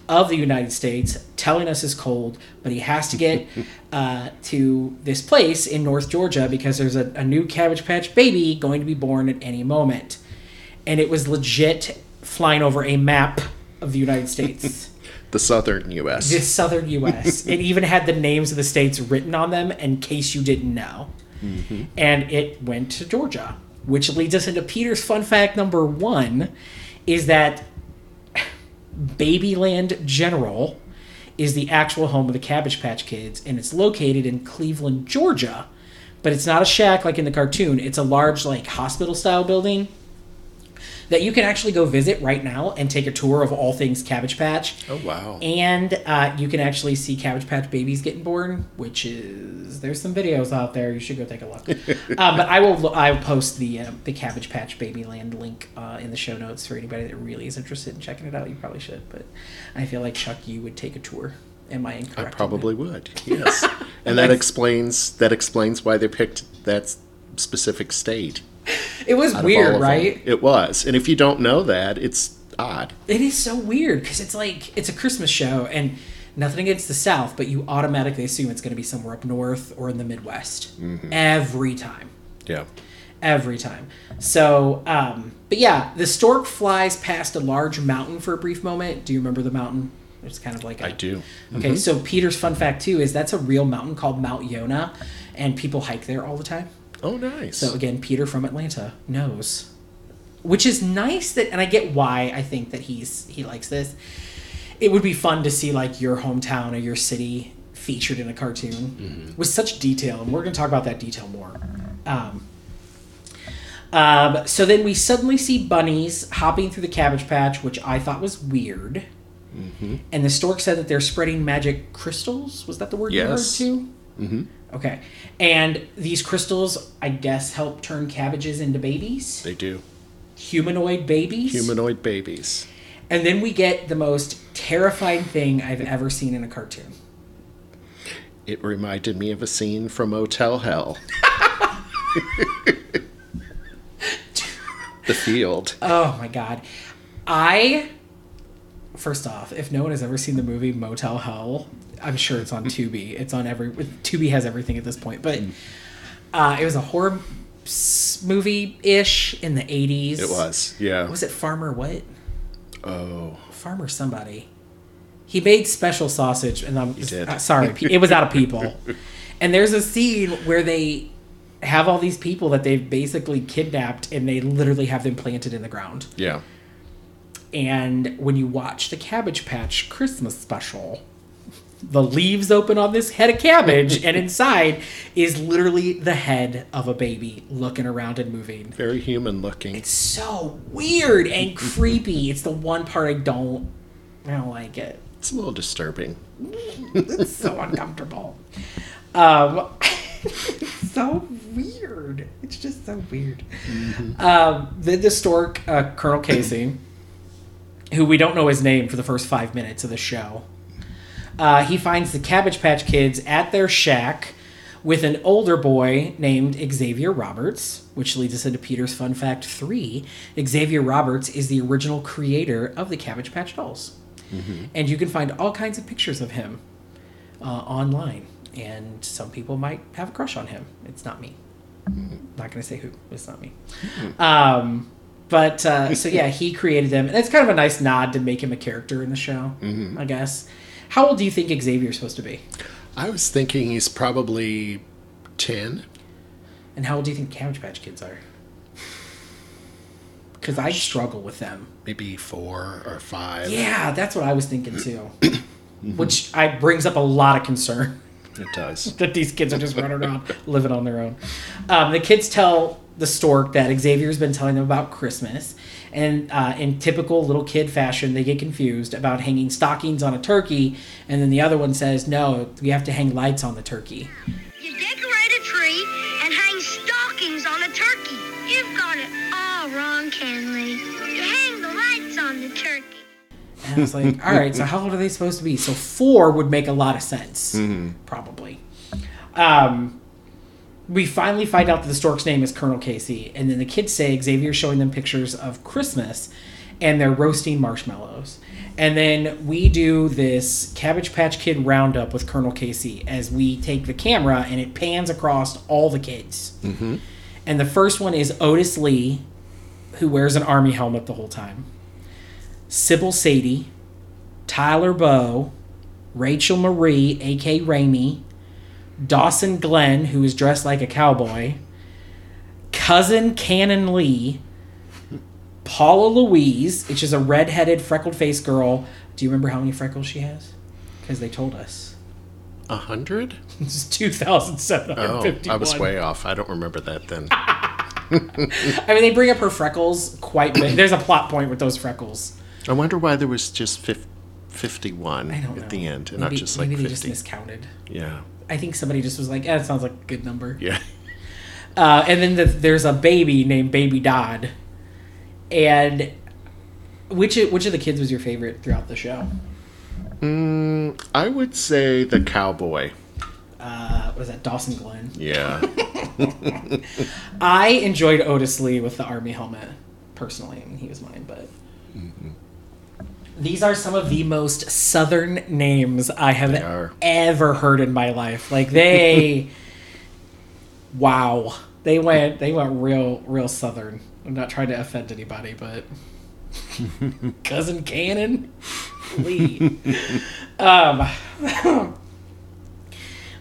of the United States, telling us it's cold, but he has to get uh, to this place in North Georgia because there's a, a new Cabbage Patch baby going to be born at any moment. And it was legit flying over a map of the United States, the Southern U.S. the southern U.S. it even had the names of the states written on them in case you didn't know. Mm-hmm. And it went to Georgia, which leads us into Peter's fun fact number one is that Babyland General is the actual home of the Cabbage Patch Kids, and it's located in Cleveland, Georgia. But it's not a shack like in the cartoon. It's a large, like, hospital style building that you can actually go visit right now and take a tour of all things Cabbage Patch. oh wow. And uh, you can actually see Cabbage Patch babies getting born, which is there's some videos out there. You should go take a look. uh, but I will I will post the uh, the Cabbage Patch Babyland link uh, in the show notes for anybody that really is interested in checking it out. You probably should, but I feel like Chuck, you would take a tour. Am I incorrect? I probably would. Yes. and that explains that explains why they picked that specific state. It was out of all weird, of them. right? It was. And if you don't know that, it's odd. It is so weird because it's like it's a Christmas show and nothing against the South, but you automatically assume it's going to be somewhere up north or in the Midwest every time. Yeah. every time. So, um, but yeah, the stork flies past a large mountain for a brief moment. Do you remember the mountain? It's kind of like a, I do. Okay, so Peter's fun fact too is that's a real mountain called Mount Yonah, and people hike there all the time. Oh, nice. So again, Peter from Atlanta knows, which is nice that, and I get why I think that he's he likes this. It would be fun to see like your hometown or your city featured in a cartoon with such detail, and we're going to talk about that detail more. Um, um, so then we suddenly see bunnies hopping through the cabbage patch, which I thought was weird. And the stork said that they're spreading magic crystals. Was that the word Yes. you heard too? Mm-hmm. Okay. And these crystals, I guess, help turn cabbages into babies, They do. humanoid babies. Humanoid babies. And then we get the most terrifying thing I've ever seen in a cartoon. It reminded me of a scene from Motel Hell. the field. Oh my god. I first off, if no one has ever seen the movie Motel Hell, I'm sure it's on Tubi. It's on every Tubi has everything at this point. But uh, it was a horror movie ish in the 80s. It was. Yeah. Was it Farmer what? Oh. Farmer somebody. He made special sausage, and I'm did. uh, sorry, it was out of people. and there's a scene where they have all these people that they've basically kidnapped, and they literally have them planted in the ground. Yeah. And when you watch the Cabbage Patch Christmas special, the leaves open on this head of cabbage, and inside is literally the head of a baby looking around and moving. Very human looking. It's so weird and creepy. It's the one part I don't, I don't like it. It's a little disturbing. It's so uncomfortable. Um, so weird. It's just so weird. Um, then the stork, uh, Colonel Casey, who we don't know his name for the first five minutes of the show, uh, he finds the Cabbage Patch Kids at their shack with an older boy named Xavier Roberts, which leads us into Peter's Fun Fact 3. Xavier Roberts is the original creator of the Cabbage Patch Dolls. And you can find all kinds of pictures of him uh, online. And some people might have a crush on him. It's not me. Not going to say who. It's not me. Um, but uh, so yeah, he created them, and it's kind of a nice nod to make him a character in the show, I guess. How old do you think Xavier's supposed to be? I was thinking he's probably 10. And how old do you think Cabbage Patch Kids are? Because I struggle with them. Maybe four or five. Yeah, that's what I was thinking too. Which I brings up a lot of concern It does. that these kids are just running around living on their own. Um, the kids tell the stork that Xavier's been telling them about Christmas, and uh, in typical little kid fashion, they get confused about hanging stockings on a turkey, and then the other one says, "No, we have to hang lights on the turkey." You decorate a tree and hang stockings on a turkey. You've got it all wrong, Kenley. You hang the lights on the turkey. And I was like, all right, so how old are they supposed to be? So four would make a lot of sense, probably. Um, we finally find out that the stork's name is Colonel Casey, and then the kids say Xavier's showing them pictures of Christmas, and they're roasting marshmallows. And then we do this Cabbage Patch Kid roundup with Colonel Casey as we take the camera and it pans across all the kids. Mm-hmm. And the first one is Otis Lee, who wears an army helmet the whole time. Sybil Sadie, Tyler Bow, Rachel Marie, A.K. Ramey, Dawson Glenn, who is dressed like a cowboy, cousin Cannon Lee, Paula Louise, which is a red-headed, freckled-faced girl. Do you remember how many freckles she has? Because they told us. A hundred? This is 2,751. Oh, I was way off. I don't remember that then. I mean, they bring up her freckles quite big. There's a plot point with those freckles. I wonder why there was just fif- 51 at the end and maybe, not just like maybe 50. they just miscounted. yeah. I think somebody just was like, "Yeah, it sounds like a good number." Yeah. Uh, and then the, there's a baby named Baby Dodd. And which of- which of the kids was your favorite throughout the show? Mm, I would say the cowboy. Uh, was that Dawson Glenn? Yeah. I enjoyed Otis Lee with the army helmet personally. I mean, he was mine, but these are some of the most southern names I have ever heard in my life. Like they, wow, they went they went real real southern. I'm not trying to offend anybody, but cousin Cannon Lee. um,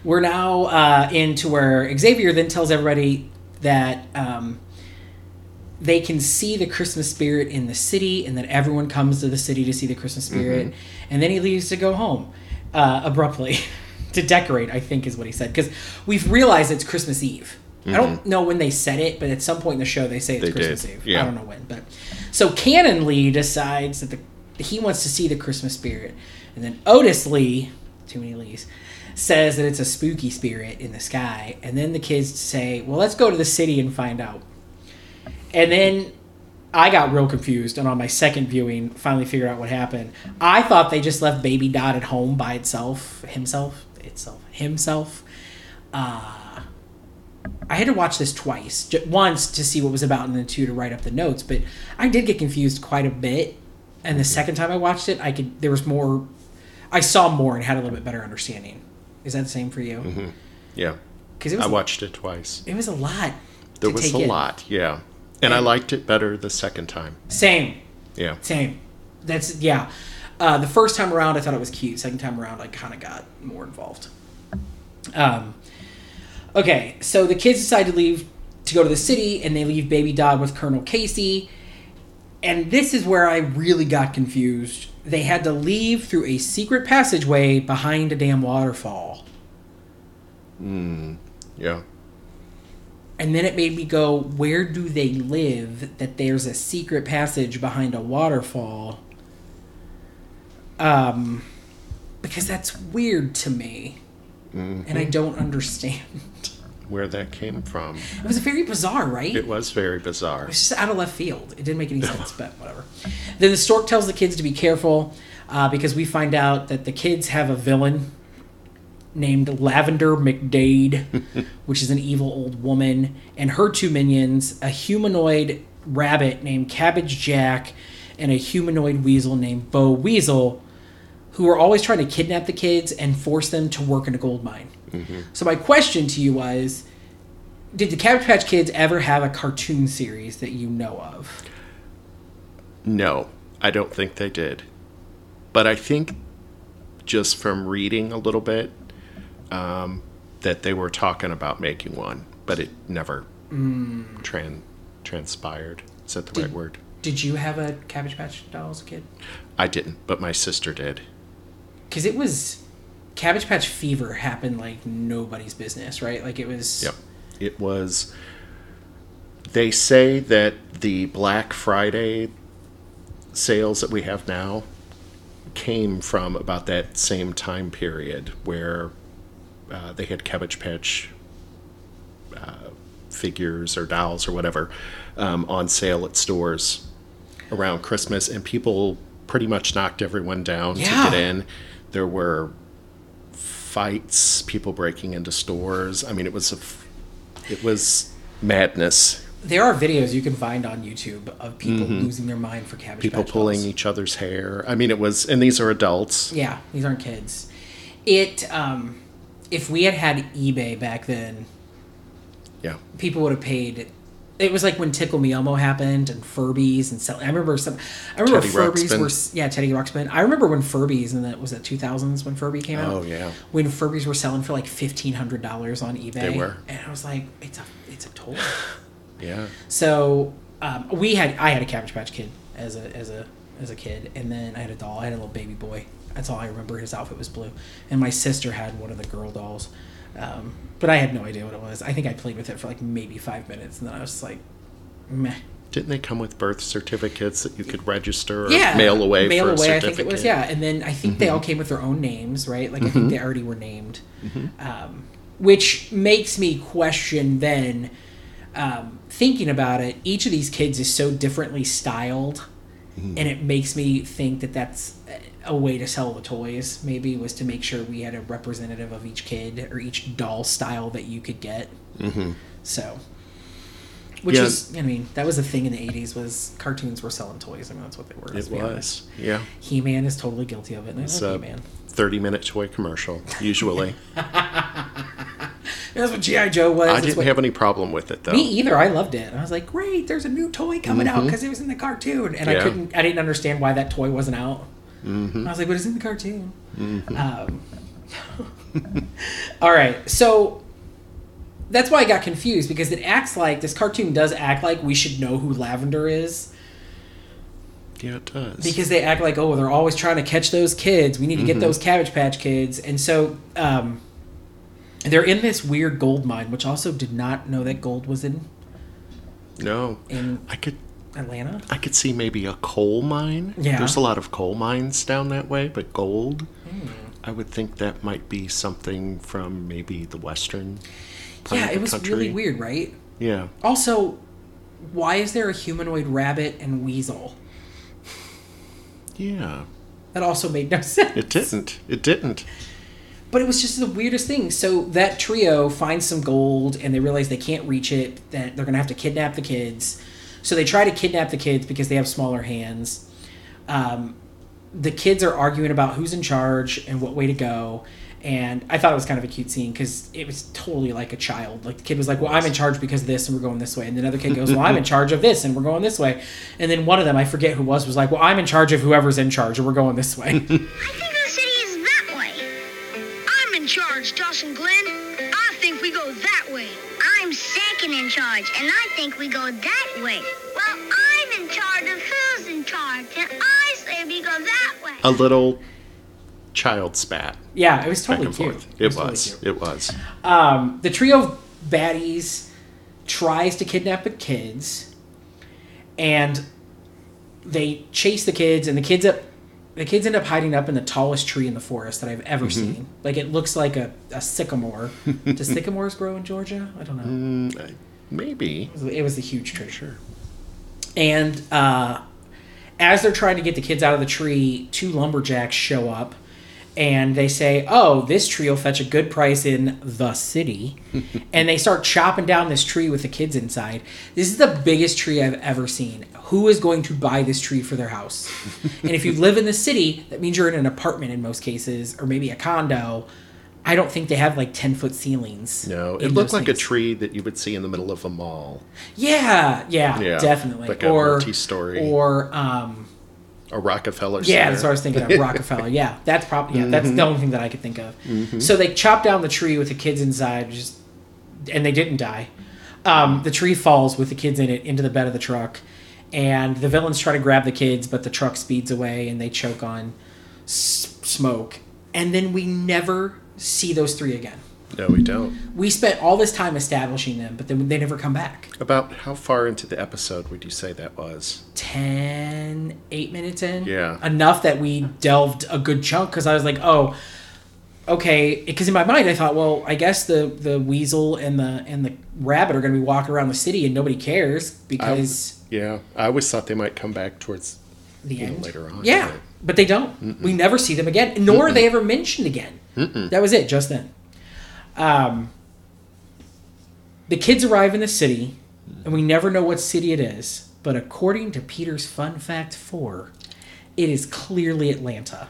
we're now uh, into where Xavier then tells everybody that um, they can see the Christmas spirit in the city and that everyone comes to the city to see the Christmas spirit. And then he leaves to go home uh, abruptly to decorate, I think is what he said. Because we've realized it's Christmas Eve. I don't know when they said it, but at some point in the show they say it's They Christmas did, Eve. yeah. I don't know when. but So Cannon Lee decides that the he wants to see the Christmas spirit, and then Otis Lee, too many Lees, says that it's a spooky spirit in the sky, and then the kids say, "Well, let's go to the city and find out." And then I got real confused, and on my second viewing, finally figured out what happened. I thought they just left Baby Dodd at home by itself, himself, itself, himself. Uh, I had to watch this twice, J- once to see what was about, and then two to write up the notes. But I did get confused quite a bit, and the second time I watched it, I could there was more. I saw more and had a little bit better understanding. Is that the same for you? Mm-hmm. Yeah. Because it was I watched it twice. it was a lot. There was a in. lot, yeah. And I liked it better the second time. Same. Yeah. Same. That's yeah. Uh, the first time around, I thought it was cute. Second time around, I kind of got more involved. Um. Okay, so the kids decide to leave to go to the city, and they leave Baby Dodd with Colonel Casey. And this is where I really got confused. They had to leave through a secret passageway behind a damn waterfall. Mm, yeah. And then it made me go, where do they live that there's a secret passage behind a waterfall? Um, because that's weird to me. And I don't understand. Where that came from. It was very bizarre, right? It was very bizarre. It's just out of left field. It didn't make any sense, but whatever. Then the stork tells the kids to be careful uh, because we find out that the kids have a villain named Lavender McDade, which is an evil old woman, and her two minions, a humanoid rabbit named Cabbage Jack and a humanoid weasel named Bo Weasel, who are always trying to kidnap the kids and force them to work in a gold mine. Mm-hmm. So my question to you was did the Cabbage Patch Kids ever have a cartoon series that you know of? No, I don't think they did. But I think just from reading a little bit um, that they were talking about making one, but it never tran- transpired. Is that the right word? Did you have a Cabbage Patch doll as a kid? I didn't, but my sister did. Because it was Cabbage Patch fever happened like nobody's business, right? Like it was. Yep. It was. They say that the Black Friday sales that we have now came from about that same time period where uh, they had Cabbage Patch uh, figures or dolls or whatever um, on sale at stores around Christmas, and people pretty much knocked everyone down Yeah. to get in. There were fights, people breaking into stores. I mean, it was a, f- it was madness. There are videos you can find on YouTube of people losing their mind for Cabbage Mm-hmm. People Patch pulling dolls. each other's hair. I mean, it was, and these are adults. Yeah, these aren't kids. It um, if we had had eBay back then, Yeah, people would have paid. It was like when Tickle Me Elmo happened and Furbies and sell. I remember some. I remember Teddy Furbies Ruxpin. were yeah Teddy Ruxpin. I remember when Furbies and that was it two thousands when Furby came out. Oh, yeah. When Furbies were selling for like fifteen hundred dollars on eBay. They were. and I was like, it's a it's a toy. yeah. So um, we had I had a Cabbage Patch Kid as a as a as a kid, and then I had a doll. I had a little baby boy. That's all I remember. His outfit was blue, and my sister had one of the girl dolls, um, but I had no idea what it was. I think I played with it for like maybe five minutes, and then I was like, meh. Didn't they come with birth certificates that you could register or Yeah, mail away mail for a away. I think it was yeah, and then I think they all came with their own names, right? Like I think they already were named, um, which makes me question then. Um, thinking about it, each of these kids is so differently styled, and it makes me think that that's a way to sell the toys. Maybe was to make sure we had a representative of each kid or each doll style that you could get. Mm-hmm. So, which Yeah. is, I mean, that was a thing in the '80s. Was cartoons were selling toys. I mean, that's what they were. It was. honest. Yeah. He Man is totally guilty of it. And I love a He Man. 30 minute toy commercial, usually. That's what GI Joe was. I That's didn't what- have any problem with it, though. Me either. I loved it. I was like, great. There's a new toy coming out because it was in the cartoon, and I Mm-hmm. Couldn't. I didn't understand why that toy wasn't out. Mm-hmm. I was like, but it's in the cartoon. Um, all right, so that's why I got confused because it acts like this cartoon does act like we should know who Lavender is. Yeah, it does. because they act like oh they're always trying to catch those kids we need to get Mm-hmm. those cabbage patch kids and so um, they're in this weird gold mine which also did not know that gold was in no. in I could Atlanta. I could see maybe a coal mine. Yeah. There's a lot of coal mines down that way, but gold. Hmm. I would think that might be something from maybe the western Yeah, it was country. really weird, right? Yeah. Also, why is there a humanoid rabbit and weasel? Yeah. That also made no sense. It didn't. It didn't. But it was just the weirdest thing. So that trio finds some gold and they realize they can't reach it, that they're going to have to kidnap the kids. So they try to kidnap the kids because they have smaller hands. Um, the kids are arguing about who's in charge and what way to go. And I thought it was kind of a cute scene because it was totally like a child. Like the kid was like, "Well, I'm in charge because of this, and we're going this way." And the other kid goes, "Well, I'm in charge of this, and we're going this way." And then one of them, I forget who was, was like, "Well, I'm in charge of whoever's in charge, and we're going this way." I think the city is that way. I'm in charge, Dawson Glenn. Charge, and I think we go that way. Well, I'm in charge of who's in charge, and I say we go that way. A little child spat yeah, it was back totally and cute. forth. It totally was. cute. It was. Um, the trio of baddies tries to kidnap the kids, and they chase the kids, and the kids up. The kids end up hiding up in the tallest tree in the forest that I've ever seen. Like it looks like a, a sycamore. Do sycamores grow in Georgia? I don't know. Mm, I- maybe. It was a huge tree. Sure. And uh, as they're trying to get the kids out of the tree, two lumberjacks show up and they say, Oh, this tree will fetch a good price in the city. and they start chopping down this tree with the kids inside. This is the biggest tree I've ever seen. Who is going to buy this tree for their house? and if you live in the city, that means you're in an apartment in most cases, or maybe a condo. I don't think they have like 10 foot ceilings. No, it looked like a tree that you would see in the middle of a mall. Yeah, yeah, Yeah, definitely. like a or multi-story. Or um, A Rockefeller yeah, Center. that's what I was thinking of. Rockefeller. Yeah, that's probably yeah. That's Mm-hmm. the only thing that I could think of. So they chop down the tree with the kids inside, just and they didn't die. Um, the tree falls with the kids in it into the bed of the truck, and the villains try to grab the kids, but the truck speeds away and they choke on s- smoke. And then we never see those three again. No, we don't. We spent all this time establishing them, but then they never come back. About how far into the episode would you say that was? 10 8 minutes in Yeah. enough that we delved a good chunk because i was like oh okay because in my mind i thought well i guess the the weasel and the and the rabbit are going to be walking around the city and nobody cares because Yeah, I always thought they might come back towards the you know, end later on. yeah but they don't. We never see them again nor are they ever mentioned again. That was it just then. Um the kids arrive in the city and we never know what city it is but according to peter's fun fact 4 it is clearly atlanta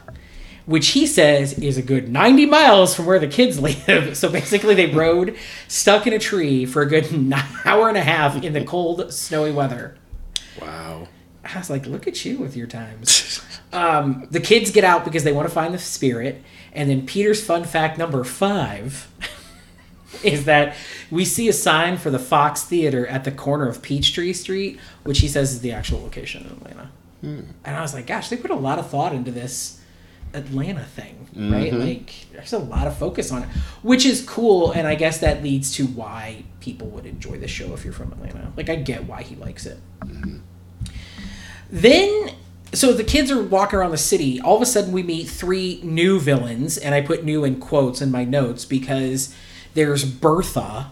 which he says is a good 90 miles from where the kids live. So basically they rode stuck in a tree for a good hour and a half in the cold snowy weather. Wow. I was like, look at you with your times. um, the kids get out because they want to find the spirit. And then Peter's fun fact number five is that we see a sign for the Fox Theater at the corner of Peachtree Street, which he says is the actual location in Atlanta. Hmm. And I was like, gosh, they put a lot of thought into this Atlanta thing, right? Mm-hmm. Like, there's a lot of focus on it, which is cool. And I guess that leads to why people would enjoy the show if you're from Atlanta. Like, I get why he likes it. Mm-hmm. Then, so the kids are walking around the city. All of a sudden, we meet three new villains, and I put new in quotes in my notes because there's Bertha,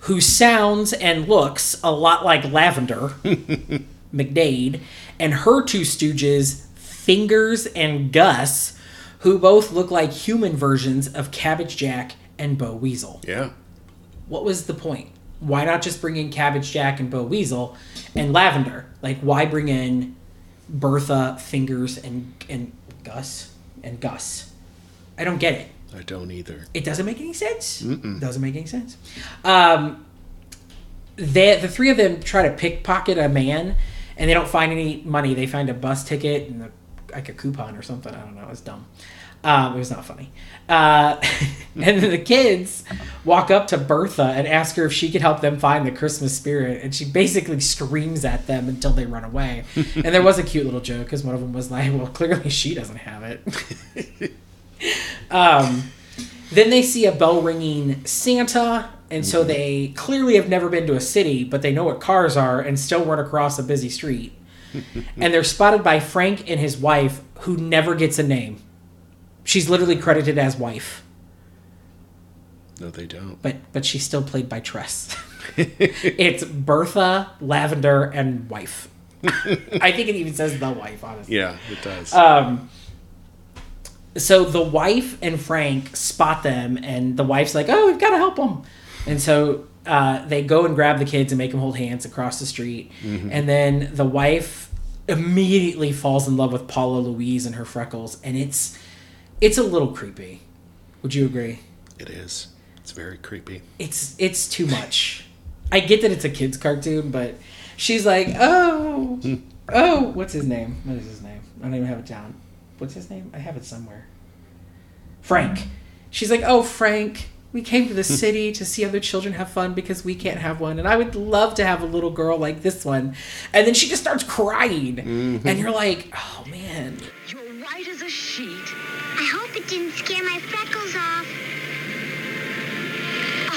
who sounds and looks a lot like Lavender McDade, and her two stooges, Fingers and Gus, who both look like human versions of Cabbage Jack and Bo Weasel Yeah. what was the point? Why not just bring in Cabbage Jack and Bo Weasel and Lavender? Like, why bring in Bertha, Fingers, and and Gus and Gus? I don't get it. I don't either. It doesn't make any sense. Doesn't make any sense. Um, they, the three of them try to pickpocket a man, and they don't find any money. They find a bus ticket and a, like a coupon or something. I don't know. It's dumb. Um, it was not funny. Uh, and then the kids walk up to Bertha and ask her if she could help them find the Christmas spirit, and she basically screams at them until they run away. and there was a cute little joke because one of them was like, "Well, clearly she doesn't have it." um, then they see a bell ringing Santa And so they clearly have never been to a city, but they know what cars are and still run across a busy street. and they're spotted by Frank and his wife, who never gets a name. She's literally credited as wife, No, they don't. but but she's still played by Tress. it's Bertha, Lavender, and wife. I think it even says the wife, honestly. Yeah, it does. Um, so the wife and Frank spot them, and the wife's like, "Oh, we've got to help them." And so uh, they go and grab the kids and make them hold hands across the street. And then the wife immediately falls in love with Paula Louise and her freckles, and it's it's a little creepy. Would you agree? it is. It's very creepy. It's it's too much. I get that it's a kids cartoon, but she's like, "Oh, hmm. oh, what's his name? What is his name? I don't even have it down. What's his name? I have it somewhere. Frank. She's like, "Oh, Frank, we came to the hmm. city to see other children have fun because we can't have one, and I would love to have a little girl like this one." And then she just starts crying, mm-hmm. and you're like, "Oh man." You're white as a sheet. I hope it didn't scare my freckles off.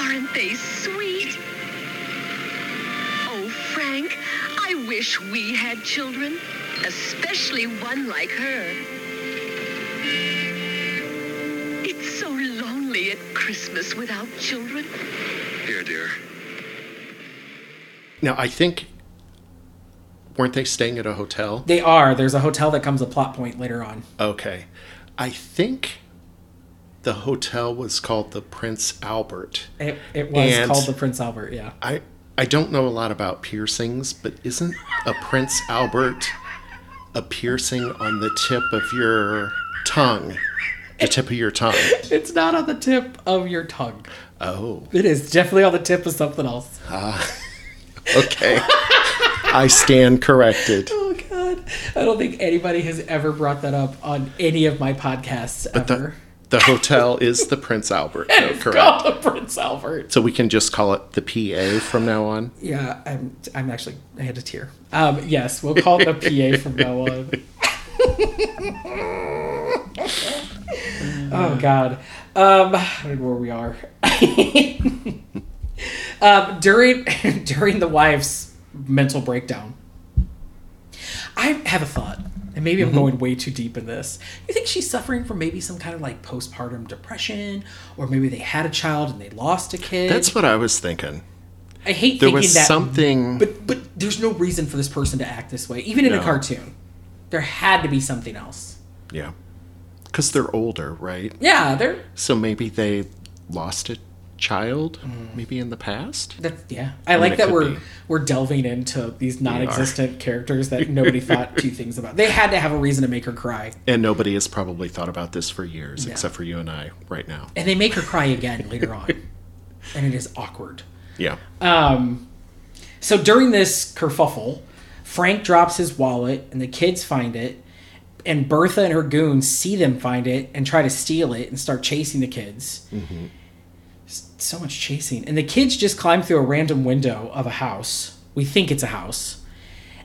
Aren't they sweet? Oh, Frank, I wish we had children, especially one like her. It's so lonely at Christmas without children. Here, dear. Now, I think weren't they staying at a hotel? They are. There's a hotel that comes a plot point later on. Okay. I think the hotel was called the Prince Albert. It, it was And- called the Prince Albert. Yeah. I I don't know a lot about piercings, but isn't a Prince Albert a piercing on the tip of your tongue? The tip of your tongue. It's not on the tip of your tongue. Oh, It is definitely on the tip of something else. Ah. okay. I stand corrected. I don't think anybody has ever brought that up on any of my podcasts The, ever. the hotel is the Prince Albert. No, It's correct. called the Prince Albert. So we can just call it the PA from now on. Yeah, I'm I'm actually I had a tear. Um yes, we'll call it the PA from now on. oh god. Um I don't know where we are. um during during the wife's mental breakdown. I have a thought, and maybe I'm mm-hmm. going way too deep in this. You think she's suffering from maybe some kind of like postpartum depression, or maybe they had a child and they lost a kid? That's what I was thinking. I hate that There was that. something. but but there's no reason for this person to act this way, even in a cartoon. There had to be something else. yeah. Because they're older, right? Yeah, they're So maybe they lost a child, maybe in the past? that. Yeah, I, mean, like that we're be. we're delving into these non-existent characters that nobody thought two things about. They had to have a reason to make her cry, And nobody has probably thought about this for years, Yeah. except for you and I right now. and they make her cry again later on, and it is awkward. Yeah. Um, so during this kerfuffle, Frank drops his wallet, and the kids find it. And Bertha and her goons see them find it and try to steal it and start chasing the kids. S- So much chasing. And the kids just climb through a random window of a house. We think it's a house.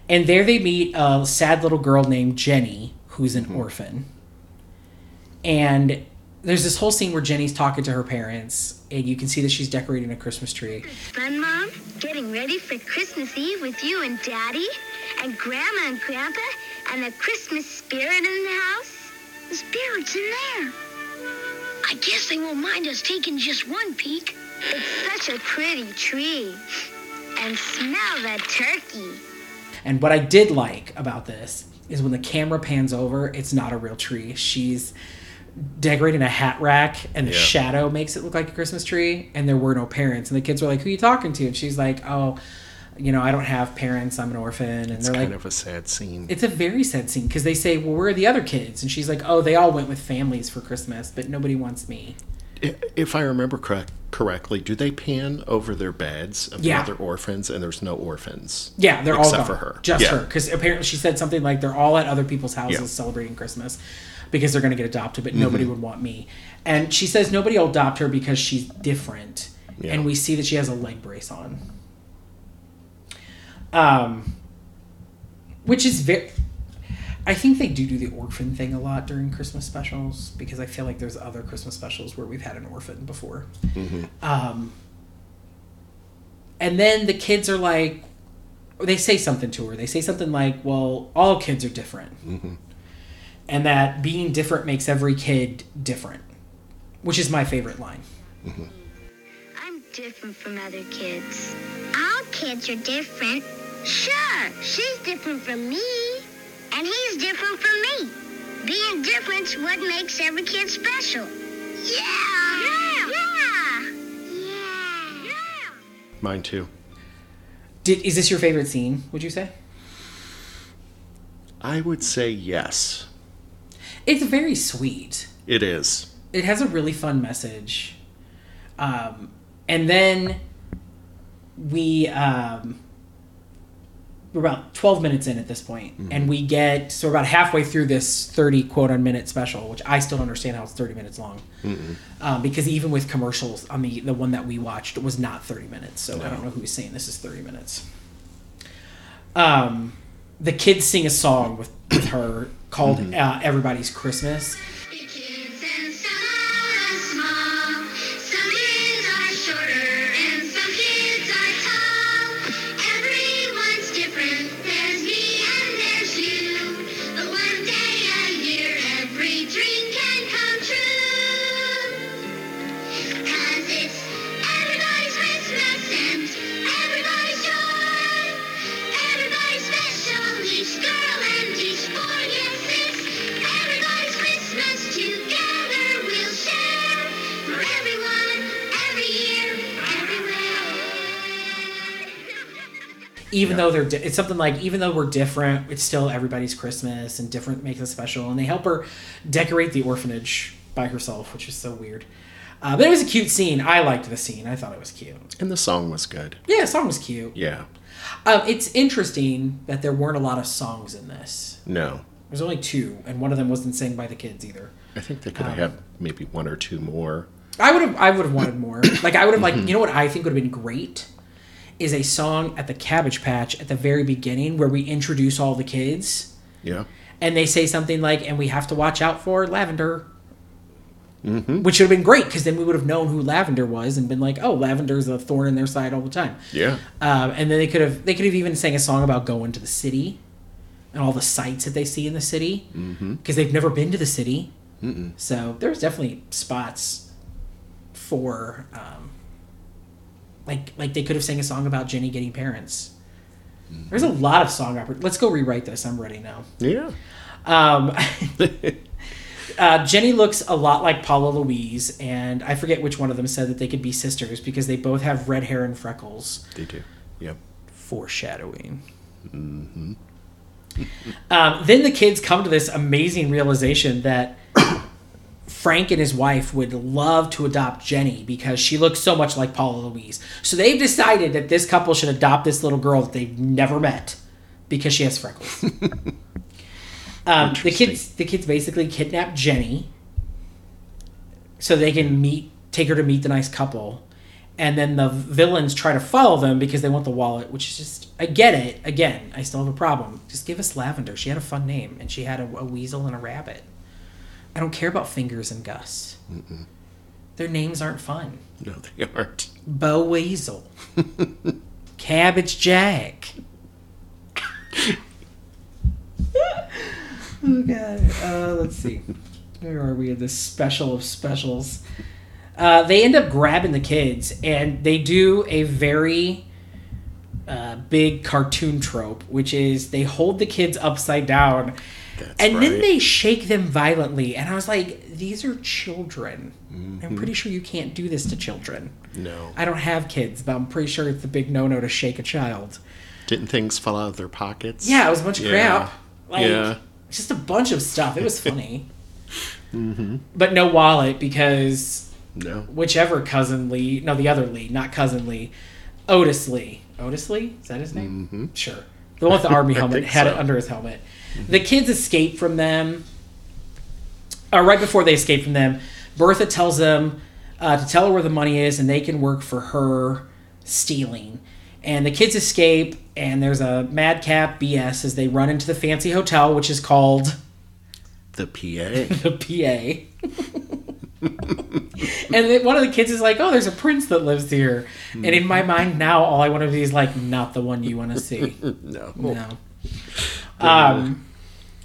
And there they meet a sad little girl named Jenny, who's an hmm. orphan. And there's this whole scene where Jenny's talking to her parents, and you can see that she's decorating a Christmas tree. Fun, Mom? Getting ready for Christmas Eve with you and Daddy? And Grandma and Grandpa? And the Christmas spirit in the house? The spirit's in there. I guess they won't mind us taking just one peek. It's such a pretty tree. And smell the turkey. And what I did like about this is when the camera pans over, it's not a real tree. She's decorating a hat rack, and the Yeah. shadow makes it look like a Christmas tree. And there were no parents, and the kids were like, "Who are you talking to?" And she's like, "Oh, you know, I don't have parents. I'm an orphan." And It's they're kind like, of a sad scene. "It's a very sad scene because they say, well, where are the other kids?" And she's like, "Oh, they all went with families for Christmas, but nobody wants me." If I remember correct, correctly, do they pan over their beds of Yeah. the other orphans and there's no orphans? Yeah, they're all Except gone. for her. Just Yeah. her, because apparently she said something like they're all at other people's houses Yeah. celebrating Christmas because they're going to get adopted, but nobody Mm-hmm. would want me. And she says nobody will adopt her because she's different, and we see that she has a leg brace on. Um, which is very. I think they do do the orphan thing a lot during Christmas specials because I feel like there's other Christmas specials where we've had an orphan before. Mm-hmm. Um, and then the kids are like, they say something to her. They say something like, "Well, all kids are different," and that being different makes every kid different, which is my favorite line. I'm different from other kids. All kids are different. Sure, she's different from me, and he's different from me. Being different's what makes every kid special. Yeah! Yeah! Yeah! Yeah! Yeah! Mine too. Did is this your favorite scene? Would you say? I would say yes. It's very sweet. It is. it has a really fun message um, and then we um, we're about 12 minutes in at this point, and we get so we're about halfway through this 30 quote on minute special which i still don't understand how it's 30 minutes long. Um, because even with commercials on the the one that we watched it was not 30 minutes so i don't know who's saying this is 30 minutes. Um, the kids sing a song with, with her called uh, everybody's christmas even though they're di- it's something like even though we're different it's still everybody's christmas and different makes us special. And they help her decorate the orphanage by herself which is so weird. Uh, but it was a cute scene. I liked the scene. I thought it was cute. And the song was good. yeah the song was cute. Yeah. um, it's interesting that there weren't a lot of songs in this. No. there's only two and one of them wasn't sang by the kids either. I think they could have had maybe one or two more. I would have I would have wanted more. Like I would have like you know what I think would have been great is a song at the Cabbage Patch at the very beginning where we introduce all the kids Yeah. and they say something like and we have to watch out for Lavender. Which would have been great because then we would have known who Lavender was and been like, "Oh, Lavender's a thorn in their side all the time." Yeah. Um, and then they could have they could have even sang a song about going to the city and all the sights that they see in the city because they've never been to the city. So there's definitely spots for um, like like they could have sang a song about Jenny getting parents. There's a lot of song oppor- Let's go rewrite this. I'm ready now. Yeah. Um, uh, Jenny looks a lot like Paula Louise, and I forget which one of them said that they could be sisters because they both have red hair and freckles. They do. Yep. Foreshadowing. Um, then the kids come to this amazing realization that Frank and his wife would love to adopt Jenny because she looks so much like Paula Louise. So they've decided that this couple should adopt this little girl that they've never met because she has freckles. um, the kids, the kids basically kidnap Jenny so they can meet, take her to meet the nice couple, and then the villains try to follow them because they want the wallet, which is just I get it. Again, I still have a problem. Just give us Lavender. She had a fun name, and she had a, a weasel and a rabbit. I don't care about Fingers and Gus. Their names aren't fun. No, they aren't. Bo Weasel, Cabbage Jack. oh god. Uh, let's see. Where are we in this special of specials? Uh, they end up grabbing the kids, and they do a very uh, big cartoon trope, which is they hold the kids upside down, That's and then they shake them violently. And I was like, "These are children. I'm mm-hmm. pretty sure you can't do this to children." No. I don't have kids, but I'm pretty sure it's a big no-no to shake a child. Didn't things fall out of their pockets? Yeah, it was a bunch of Yeah. crap. Like, Yeah. just a bunch of stuff. It was funny. Mm-hmm. But no wallet because No. whichever cousin Lee, no, the other Lee, not cousin Lee, Otis Lee. Otis Lee? Is that his name? Mm-hmm. Sure. The one with the army helmet had it under his helmet. The kids escape from them. Or right before they escape from them, Bertha tells them uh, to tell her where the money is and they can work for her stealing. And the kids escape, and there's a madcap BS as they run into the fancy hotel, which is called The PA. the PA. and then one of the kids is like, "Oh, there's a prince that lives here." And in my mind now, all I want to be is like, "Not the one you want to see." No. No. Um,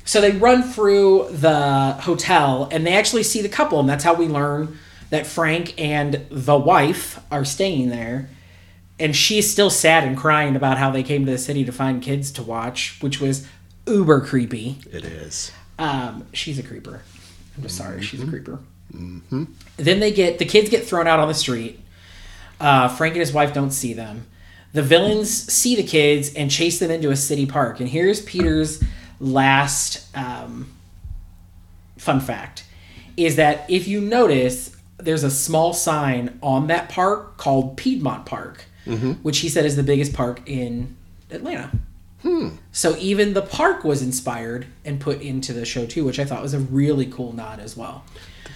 so they run through the hotel and they actually see the couple, and that's how we learn that Frank and the wife are staying there. And she's still sad and crying about how they came to the city to find kids to watch, which was uber creepy. It is. Um, she's a creeper. I'm just sorry, she's a creeper. Then they get the kids get thrown out on the street. Uh, Frank and his wife don't see them. The villains see the kids and chase them into a city park. And here's Peter's last um, fun fact: is that if you notice, there's a small sign on that park called Piedmont Park, which he said is the biggest park in Atlanta. So even the park was inspired and put into the show too, which I thought was a really cool nod as well.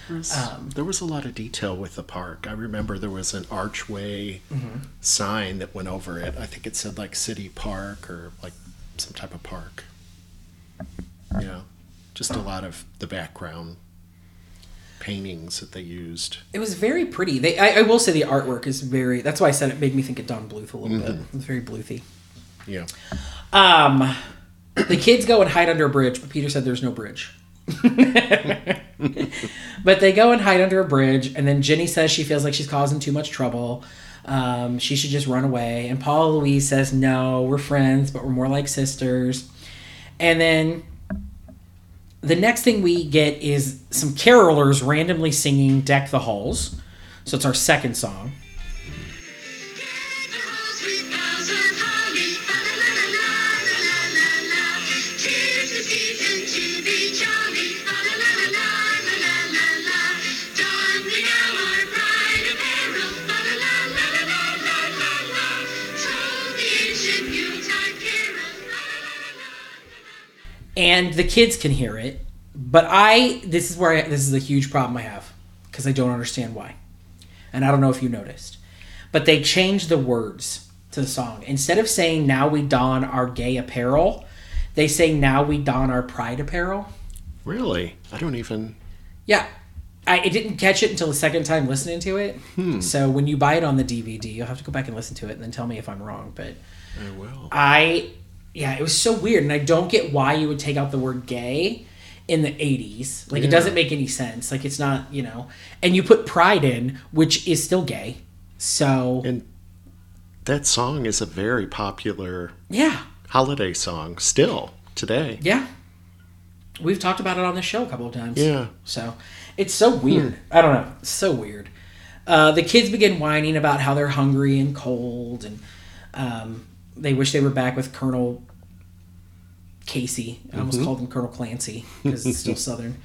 Um, there was a lot of detail with the park. I remember there was an archway Mm-hmm. sign that went over it. I think it said like City Park or like some type of park. Yeah. Just a lot of the background paintings that they used. It was very pretty. They, I, I will say the artwork is very. That's why I said it made me think of Don Bluth a little bit. It was very Bluthy. Yeah. Um, the kids go and hide under a bridge, but Peter said there's no bridge. But they go and hide under a bridge, and then Jenny says she feels like she's causing too much trouble. Um, she should just run away. And Paula Louise says, No, we're friends, but we're more like sisters. And then the next thing we get is some carolers randomly singing Deck the Halls. So it's our second song. And the kids can hear it but i this is where I, this is a huge problem i have because i don't understand why and i don't know if you noticed but they changed the words to the song instead of saying now we don our gay apparel they say now we don our pride apparel Really? I don't even. yeah I, I didn't catch it until the second time listening to it hmm. so when you buy it on the dvd you'll have to go back and listen to it and then tell me if i'm wrong but I will. I yeah, it was so weird, and I don't get why you would take out the word gay in the '80s. Like it doesn't make any sense. Like it's not, you know, and you put pride in, which is still gay. So And that song is a very popular yeah, holiday song still today. yeah, we've talked about it on the show a couple of times. Yeah. So it's so weird. I don't know. It's so weird. Uh, the kids begin whining about how they're hungry and cold, and um, they wish they were back with Colonel Casey. I almost called him Colonel Clancy because it's still Southern.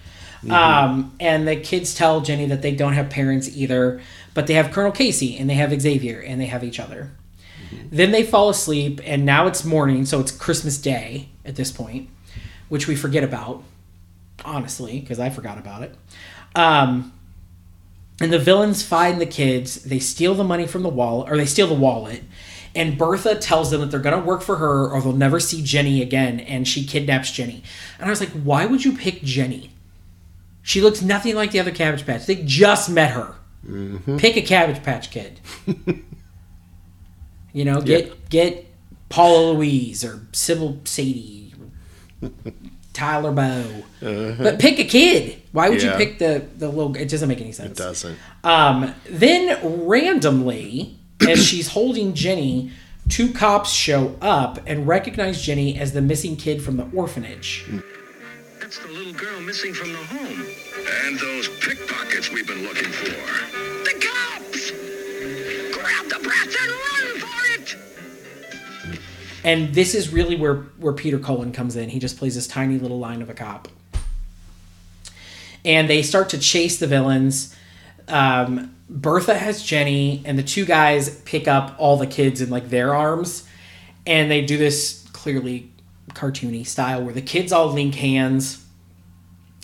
Um, and the kids tell Jenny that they don't have parents either, but they have Colonel Casey and they have Xavier and they have each other. Then they fall asleep, and now it's morning, so it's Christmas Day at this point, which we forget about, honestly, because I forgot about it. Um, and the villains find the kids. They steal the money from the wallet, or they steal the wallet. And Bertha tells them that they're gonna work for her, or they'll never see Jenny again. And she kidnaps Jenny. And I was like, why would you pick Jenny? She looks nothing like the other Cabbage Patch. They just met her. Pick a Cabbage Patch Kid. you know, get get Paula Louise or Sybil Sadie, Tyler Bow. But pick a kid. Why would you pick the the little? It doesn't make any sense. It doesn't. Um, then randomly, as she's holding Jenny, two cops show up and recognize Jenny as the missing kid from the orphanage. That's the little girl missing from the home. And those pickpockets we've been looking for. The cops! Grab the brat and run for it! And this is really where where Peter Cullen comes in. He just plays this tiny little line of a cop. And they start to chase the villains. Um, Bertha has Jenny, and the two guys pick up all the kids in like their arms, and they do this clearly cartoony style where the kids all link hands,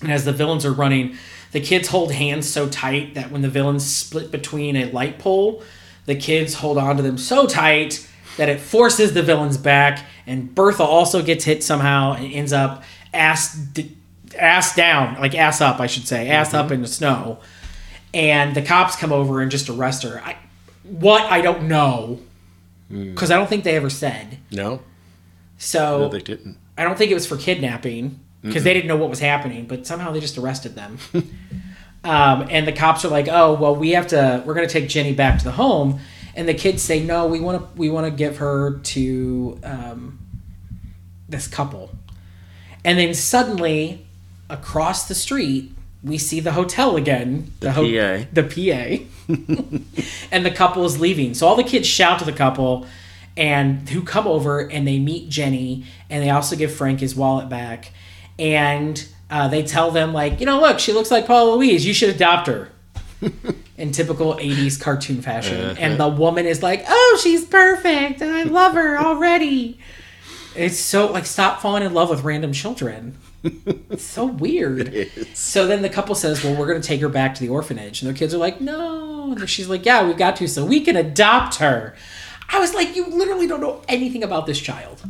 and as the villains are running, the kids hold hands so tight that when the villains split between a light pole, the kids hold on to them so tight that it forces the villains back, and Bertha also gets hit somehow and ends up ass d- ass down, like ass up, I should say, ass up in the snow. And the cops come over and just arrest her. I, what I don't know, because I don't think they ever said. No, So no, they didn't. I don't think it was for kidnapping because they didn't know what was happening, but somehow they just arrested them. um, and the cops are like, "Oh, well, we have to. We're going to take Jenny back to the home." And the kids say, "No, we want to. We want to give her to um, this couple." And then suddenly, across the street, we see the hotel again. The, PA. The PA. and the couple is leaving. So all the kids shout to the couple and who come over and they meet Jenny and they also give Frank his wallet back and uh, they tell them like, you know, look, she looks like Paula Louise. You should adopt her. In typical 80s cartoon fashion. And the woman is like, oh, she's perfect. And I love her already. It's so like, stop falling in love with random children. It's so weird. So then the couple says, "Well, we're going to take her back to the orphanage," and their kids are like, "No." And she's like, "Yeah, we've got to, so we can adopt her." I was like, "You literally don't know anything about this child.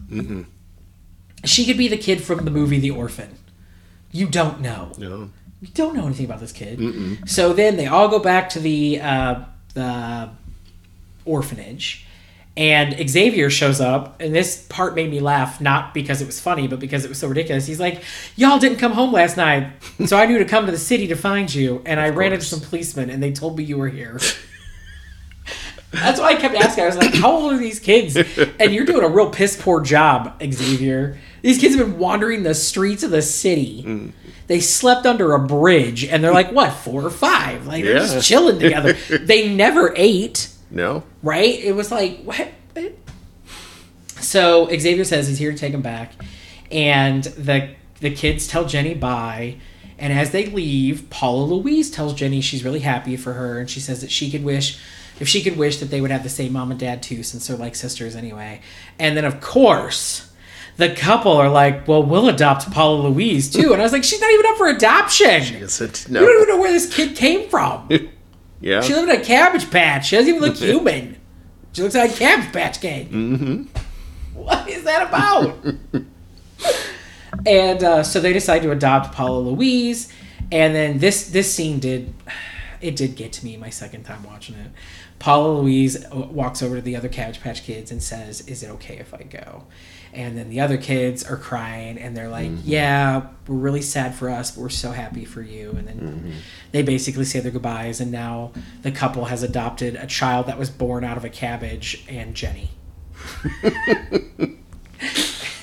She could be the kid from the movie The Orphan. You don't know. No. You don't know anything about this kid." So then they all go back to the uh, the orphanage. And Xavier shows up, and this part made me laugh, not because it was funny, but because it was so ridiculous. He's like, Y'all didn't come home last night, so I knew to come to the city to find you, and I ran into some policemen, and they told me you were here. That's why I kept asking. I was like, How old are these kids? And you're doing a real piss poor job, Xavier. These kids have been wandering the streets of the city. Mm. They slept under a bridge, and they're like, what, four or five? Like, they're just chilling together. they never ate No. right? It was like what? what? So Xavier says he's here to take him back, and the the kids tell Jenny bye. And as they leave, Paula Louise tells Jenny she's really happy for her, and she says that she could wish, if she could wish that they would have the same mom and dad too, since they're like sisters anyway. And then of course, the couple are like, "Well, we'll adopt Paula Louise too." And I was like, "She's not even up for adoption. She Is it? We don't even know where this kid came from." Yeah. She lived in a cabbage patch. She doesn't even look human. She looks like a cabbage patch kid. Mm-hmm. What is that about? and uh, so they decide to adopt Paula Louise. And then this this scene did it did get to me my second time watching it. Paula Louise uh, walks over to the other Cabbage Patch Kids and says, "Is it okay if I go?" And then the other kids are crying and they're like, "Yeah, we're really sad for us, but we're so happy for you." And then they basically say their goodbyes. And now the couple has adopted a child that was born out of a cabbage and Jenny.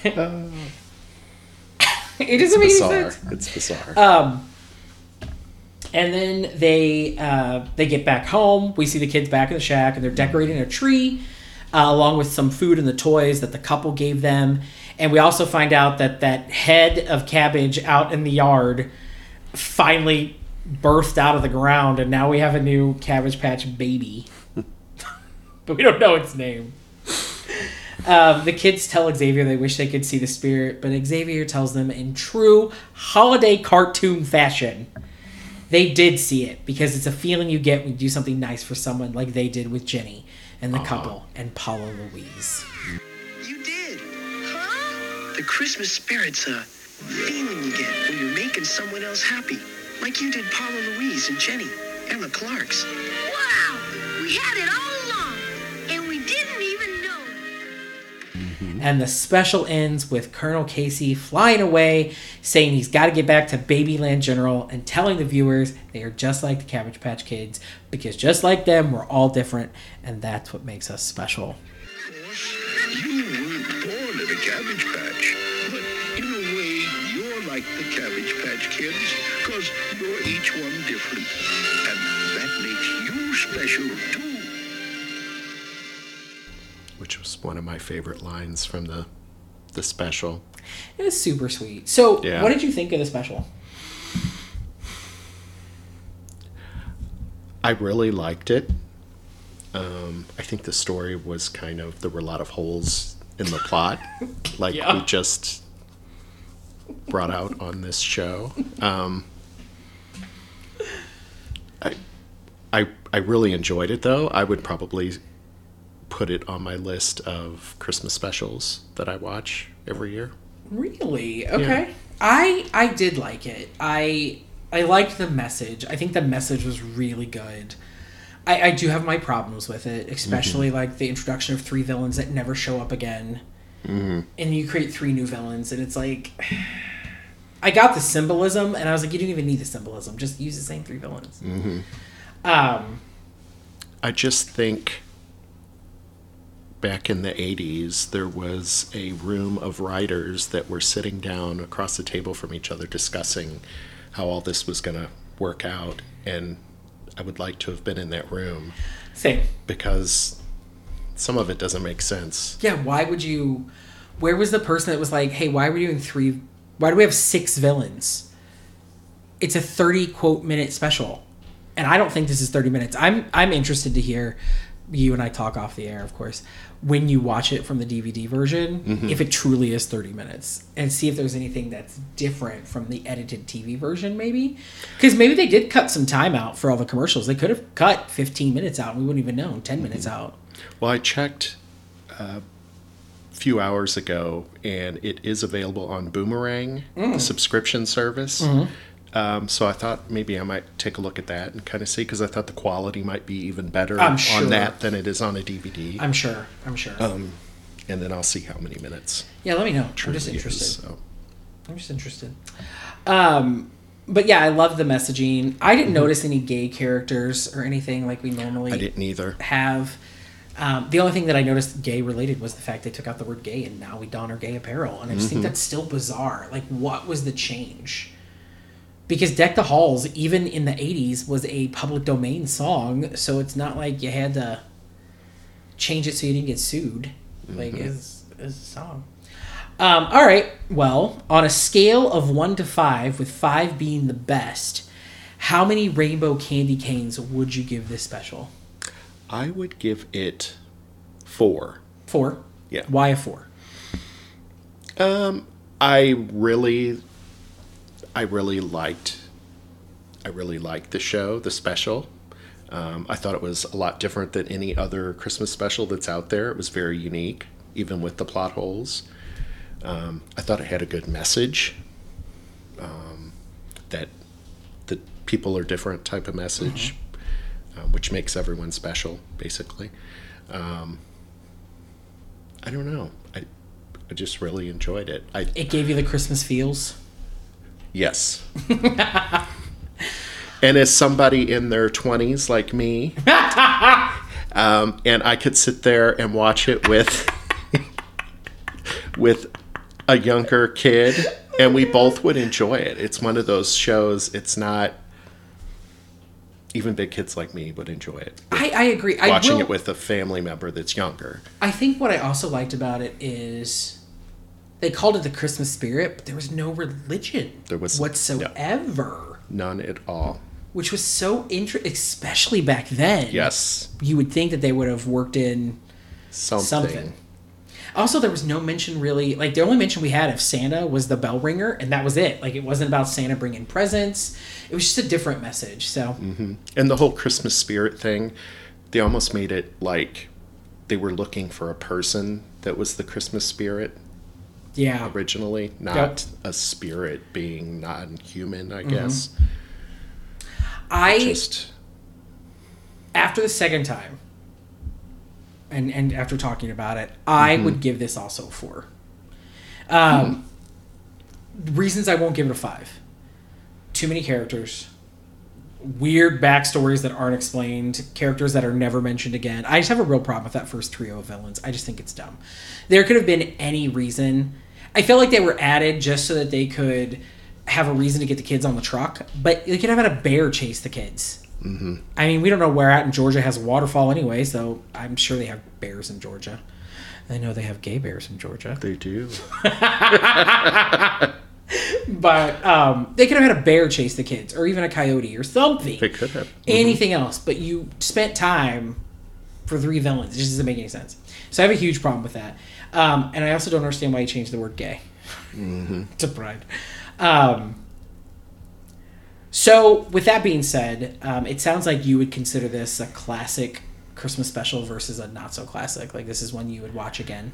it doesn't make Bizarre. sense. It's bizarre. Um, and then they uh, they get back home. We see the kids back in the shack, and they're decorating a tree, uh, along with some food and the toys that the couple gave them. And we also find out that that head of cabbage out in the yard finally birthed out of the ground, and now we have a new Cabbage Patch baby, but we don't know its name. Um, the kids tell Xavier they wish they could see the spirit, but Xavier tells them in true holiday cartoon fashion they did see it because it's a feeling you get when you do something nice for someone like they did with Jenny and the uh-huh. couple and Paula Louise. You did. Huh? The Christmas spirit's a feeling you get when you're making someone else happy. Like you did Paula Louise and Jenny and the Clarks. Wow! We had it all along, and we didn't even know. And the special ends with Colonel Casey flying away, saying he's got to get back to Babyland General and telling the viewers they are just like the Cabbage Patch Kids because just like them, we're all different, and that's what makes us special. You weren't born in a cabbage patch, but in a way, you're like the Cabbage Patch Kids, because you're each one different. And that makes you special, too. Which was one of my favorite lines from the the special. It was super sweet. So, Yeah. what did you think of the special? I really liked it. Um, I think the story was kind of there were a lot of holes in the plot, like Yeah. we just brought out on this show. Um, I, I I really enjoyed it though. I would probably put it on my list of Christmas specials that I watch every year. Really? Okay. I I did like it. I I liked the message. I think the message was really good. I, I do have my problems with it, especially like the introduction of three villains that never show up again. And you create three new villains, and it's like. I got the symbolism, and I was like, you didn't even need the symbolism. Just use the same three villains. Hmm. Um, I just think back in the 80s, there was a room of writers that were sitting down across the table from each other discussing how all this was going to work out. And I would like to have been in that room same. because some of it doesn't make sense. Yeah, why would you? Where was the person that was like, "Hey, why are we doing three? Why do we have six villains? It's a thirty quote minute special, and I don't think this is thirty minutes. I'm I'm interested to hear you and I talk off the air, of course, when you watch it from the DVD version, if it truly is thirty minutes, and see if there's anything that's different from the edited TV version, maybe, because maybe they did cut some time out for all the commercials. They could have cut fifteen minutes out, and we wouldn't even know. Ten minutes out. Well, I checked uh, a few hours ago, and it is available on Boomerang, Mm. the subscription service. Mm-hmm. Um, so I thought maybe I might take a look at that and kind of see because I thought the quality might be even better sure. on that than it is on a DVD. I'm sure. I'm sure. um, and then I'll see how many minutes. yeah, let me know. I'm just is, interested. so. I'm just interested. Um, but yeah, I love the messaging. I didn't notice any gay characters or anything like we normally Mm-hmm. I didn't either. have. Um, the only thing that I noticed gay related was the fact they took out the word gay and now we don our gay apparel. And I just Mm-hmm. think that's still bizarre. Like, what was the change? Because Deck the Halls, even in the 80s, was a public domain song. So it's not like you had to change it so you didn't get sued. Like, Mm-hmm. it's, it's a song. Um, all right. Well, on a scale of one to five, with five being the best, how many rainbow candy canes would you give this special? I would give it four. Four. Yeah. Why a four? Um, I really, I really liked, I really liked the show, the special. Um, I thought it was a lot different than any other Christmas special that's out there. It was very unique, even with the plot holes. Um, I thought it had a good message. Um, that that people are different type of message, uh, which makes everyone special, basically. Um, I don't know. I I just really enjoyed it. I It gave you the Christmas feels. Yes. and as somebody in their twenties like me, um, and I could sit there and watch it with with a younger kid, and we both would enjoy it. It's one of those shows. It's not. Even big kids like me would enjoy it. I, I agree. I Watching will- it with a family member that's younger. I think what I also liked about it is they called it the Christmas spirit, but there was no religion There was- whatsoever, None at all. which was so interesting, especially back then. Yes. you would think that they would have worked in Something. something. Also, there was no mention really. Like the only mention we had of Santa was the bell ringer, and that was it. Like it wasn't about Santa bringing presents. It was just a different message. So mm-hmm. And the whole Christmas spirit thing, they almost made it like they were looking for a person that was the Christmas spirit yeah, originally, not a spirit being non human, I mm-hmm. guess. I Just after the second time, and and after talking about it, I mm-hmm. would give this also a four. Um, hmm. reasons I won't give it a five: too many characters, weird backstories that aren't explained, characters that are never mentioned again. I just have a real problem with that first trio of villains. I just think it's dumb. There could have been any reason. I feel like they were added just so that they could have a reason to get the kids on the truck, but they could have had a bear chase the kids. I mean, we don't know where at in Georgia has a waterfall anyway, so I'm sure they have bears in Georgia. I know they have gay bears in Georgia, they do. but um, they could have had a bear chase the kids, or even a coyote, or something. They could have. anything else. But you spent time for three villains. It just doesn't make any sense. So I have a huge problem with that. Um, and I also don't understand why you changed the word gay to pride. Um, so with that being said, um, it sounds like you would consider this a classic Christmas special versus a not so classic. Like this is one you would watch again.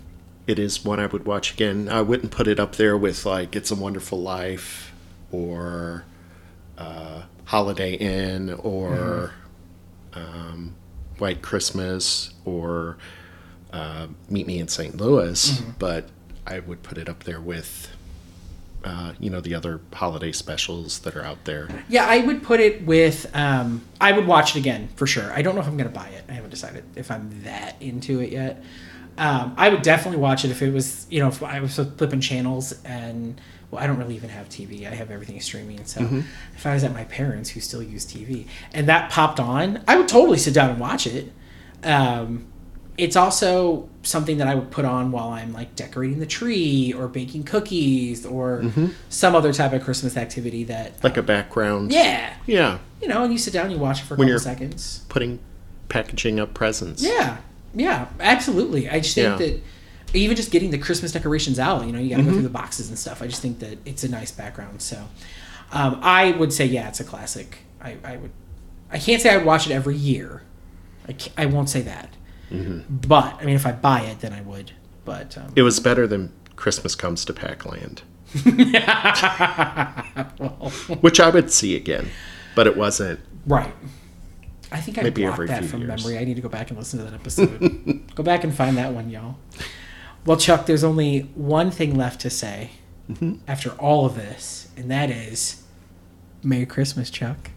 It is one I would watch again. I wouldn't put it up there with like It's a Wonderful Life or uh, Holiday Inn or um, White Christmas or uh, Meet Me in St. Louis, but I would put it up there with, uh, you know, the other holiday specials that are out there. Yeah, I would put it with. Um, I would watch it again for sure. I don't know if I'm going to buy it. I haven't decided if I'm that into it yet. Um, I would definitely watch it if it was, you know, if I was flipping channels and. Well, I don't really even have TV. I have everything streaming. So if I was at my parents who still use TV and that popped on, I would totally sit down and watch it. Um, it's also something that I would put on while I'm like decorating the tree or baking cookies or some other type of Christmas activity that. Like a background. Yeah, Yeah. you know, and you sit down and you watch it for a When couple seconds. Putting, packaging up presents. Yeah, yeah, absolutely. I just think Yeah. that even just getting the Christmas decorations out, you know, you got to Mm-hmm. go through the boxes and stuff. I just think that it's a nice background. So, um, I would say, yeah, it's a classic. I, I would, I can't say I would watch it every year. I, I won't say that. Mm-hmm. But I mean, if I buy it, then I would. But um, It was better than Christmas Comes to Pac-Land. Which I would see again, but it wasn't. Right. I think I Maybe blocked that from years. memory. I need to go back and listen to that episode. go back and find that one, y'all. Well, Chuck, there's only one thing left to say Mm-hmm. after all of this, and that is Merry Christmas, Chuck.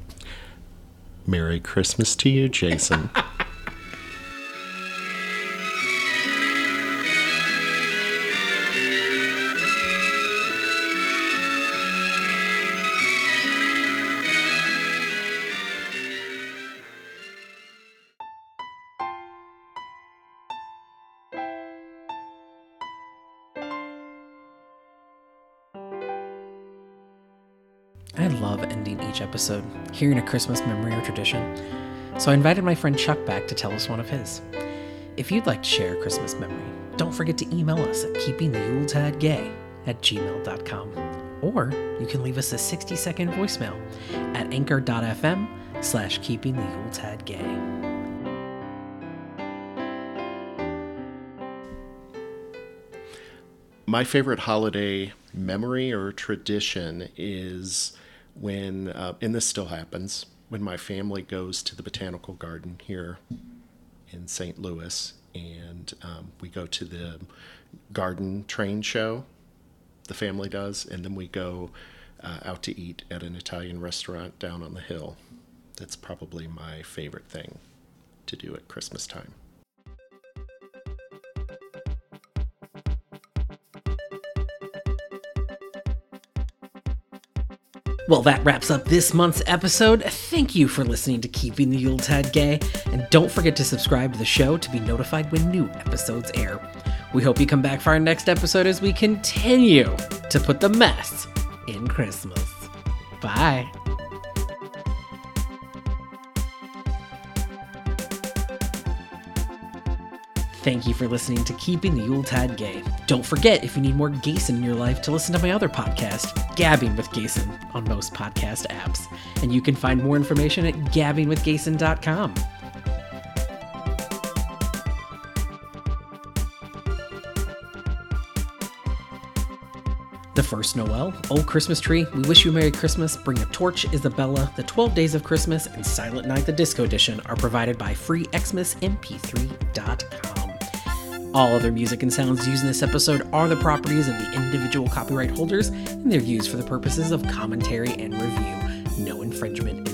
Merry Christmas to you, Jason. episode, hearing a Christmas memory or tradition. So I invited my friend Chuck back to tell us one of his. If you'd like to share a Christmas memory, don't forget to email us at keepingtheyuletidegay at gmail.com. Or you can leave us a 60 second voicemail at anchor.fm slash keeping. My favorite holiday memory or tradition is when, uh, and this still happens, when my family goes to the botanical garden here in St. Louis and um, we go to the garden train show, the family does, and then we go uh, out to eat at an Italian restaurant down on the hill. That's probably my favorite thing to do at Christmas time. Well, that wraps up this month's episode. Thank you for listening to Keeping the Yuletide Gay, and don't forget to subscribe to the show to be notified when new episodes air. We hope you come back for our next episode as we continue to put the mess in Christmas. Bye. Thank you for listening to Keeping the Yuletide Gay. Don't forget, if you need more Gason in your life, to listen to my other podcast, Gabbing with Gason, on most podcast apps. And you can find more information at gabbingwithgason.com. The first Noel, Old Christmas Tree, We Wish You a Merry Christmas, Bring a Torch, Isabella, The 12 Days of Christmas, and Silent Night the Disco Edition are provided by freexmasmp3.com. All other music and sounds used in this episode are the properties of the individual copyright holders, and they're used for the purposes of commentary and review. No infringement.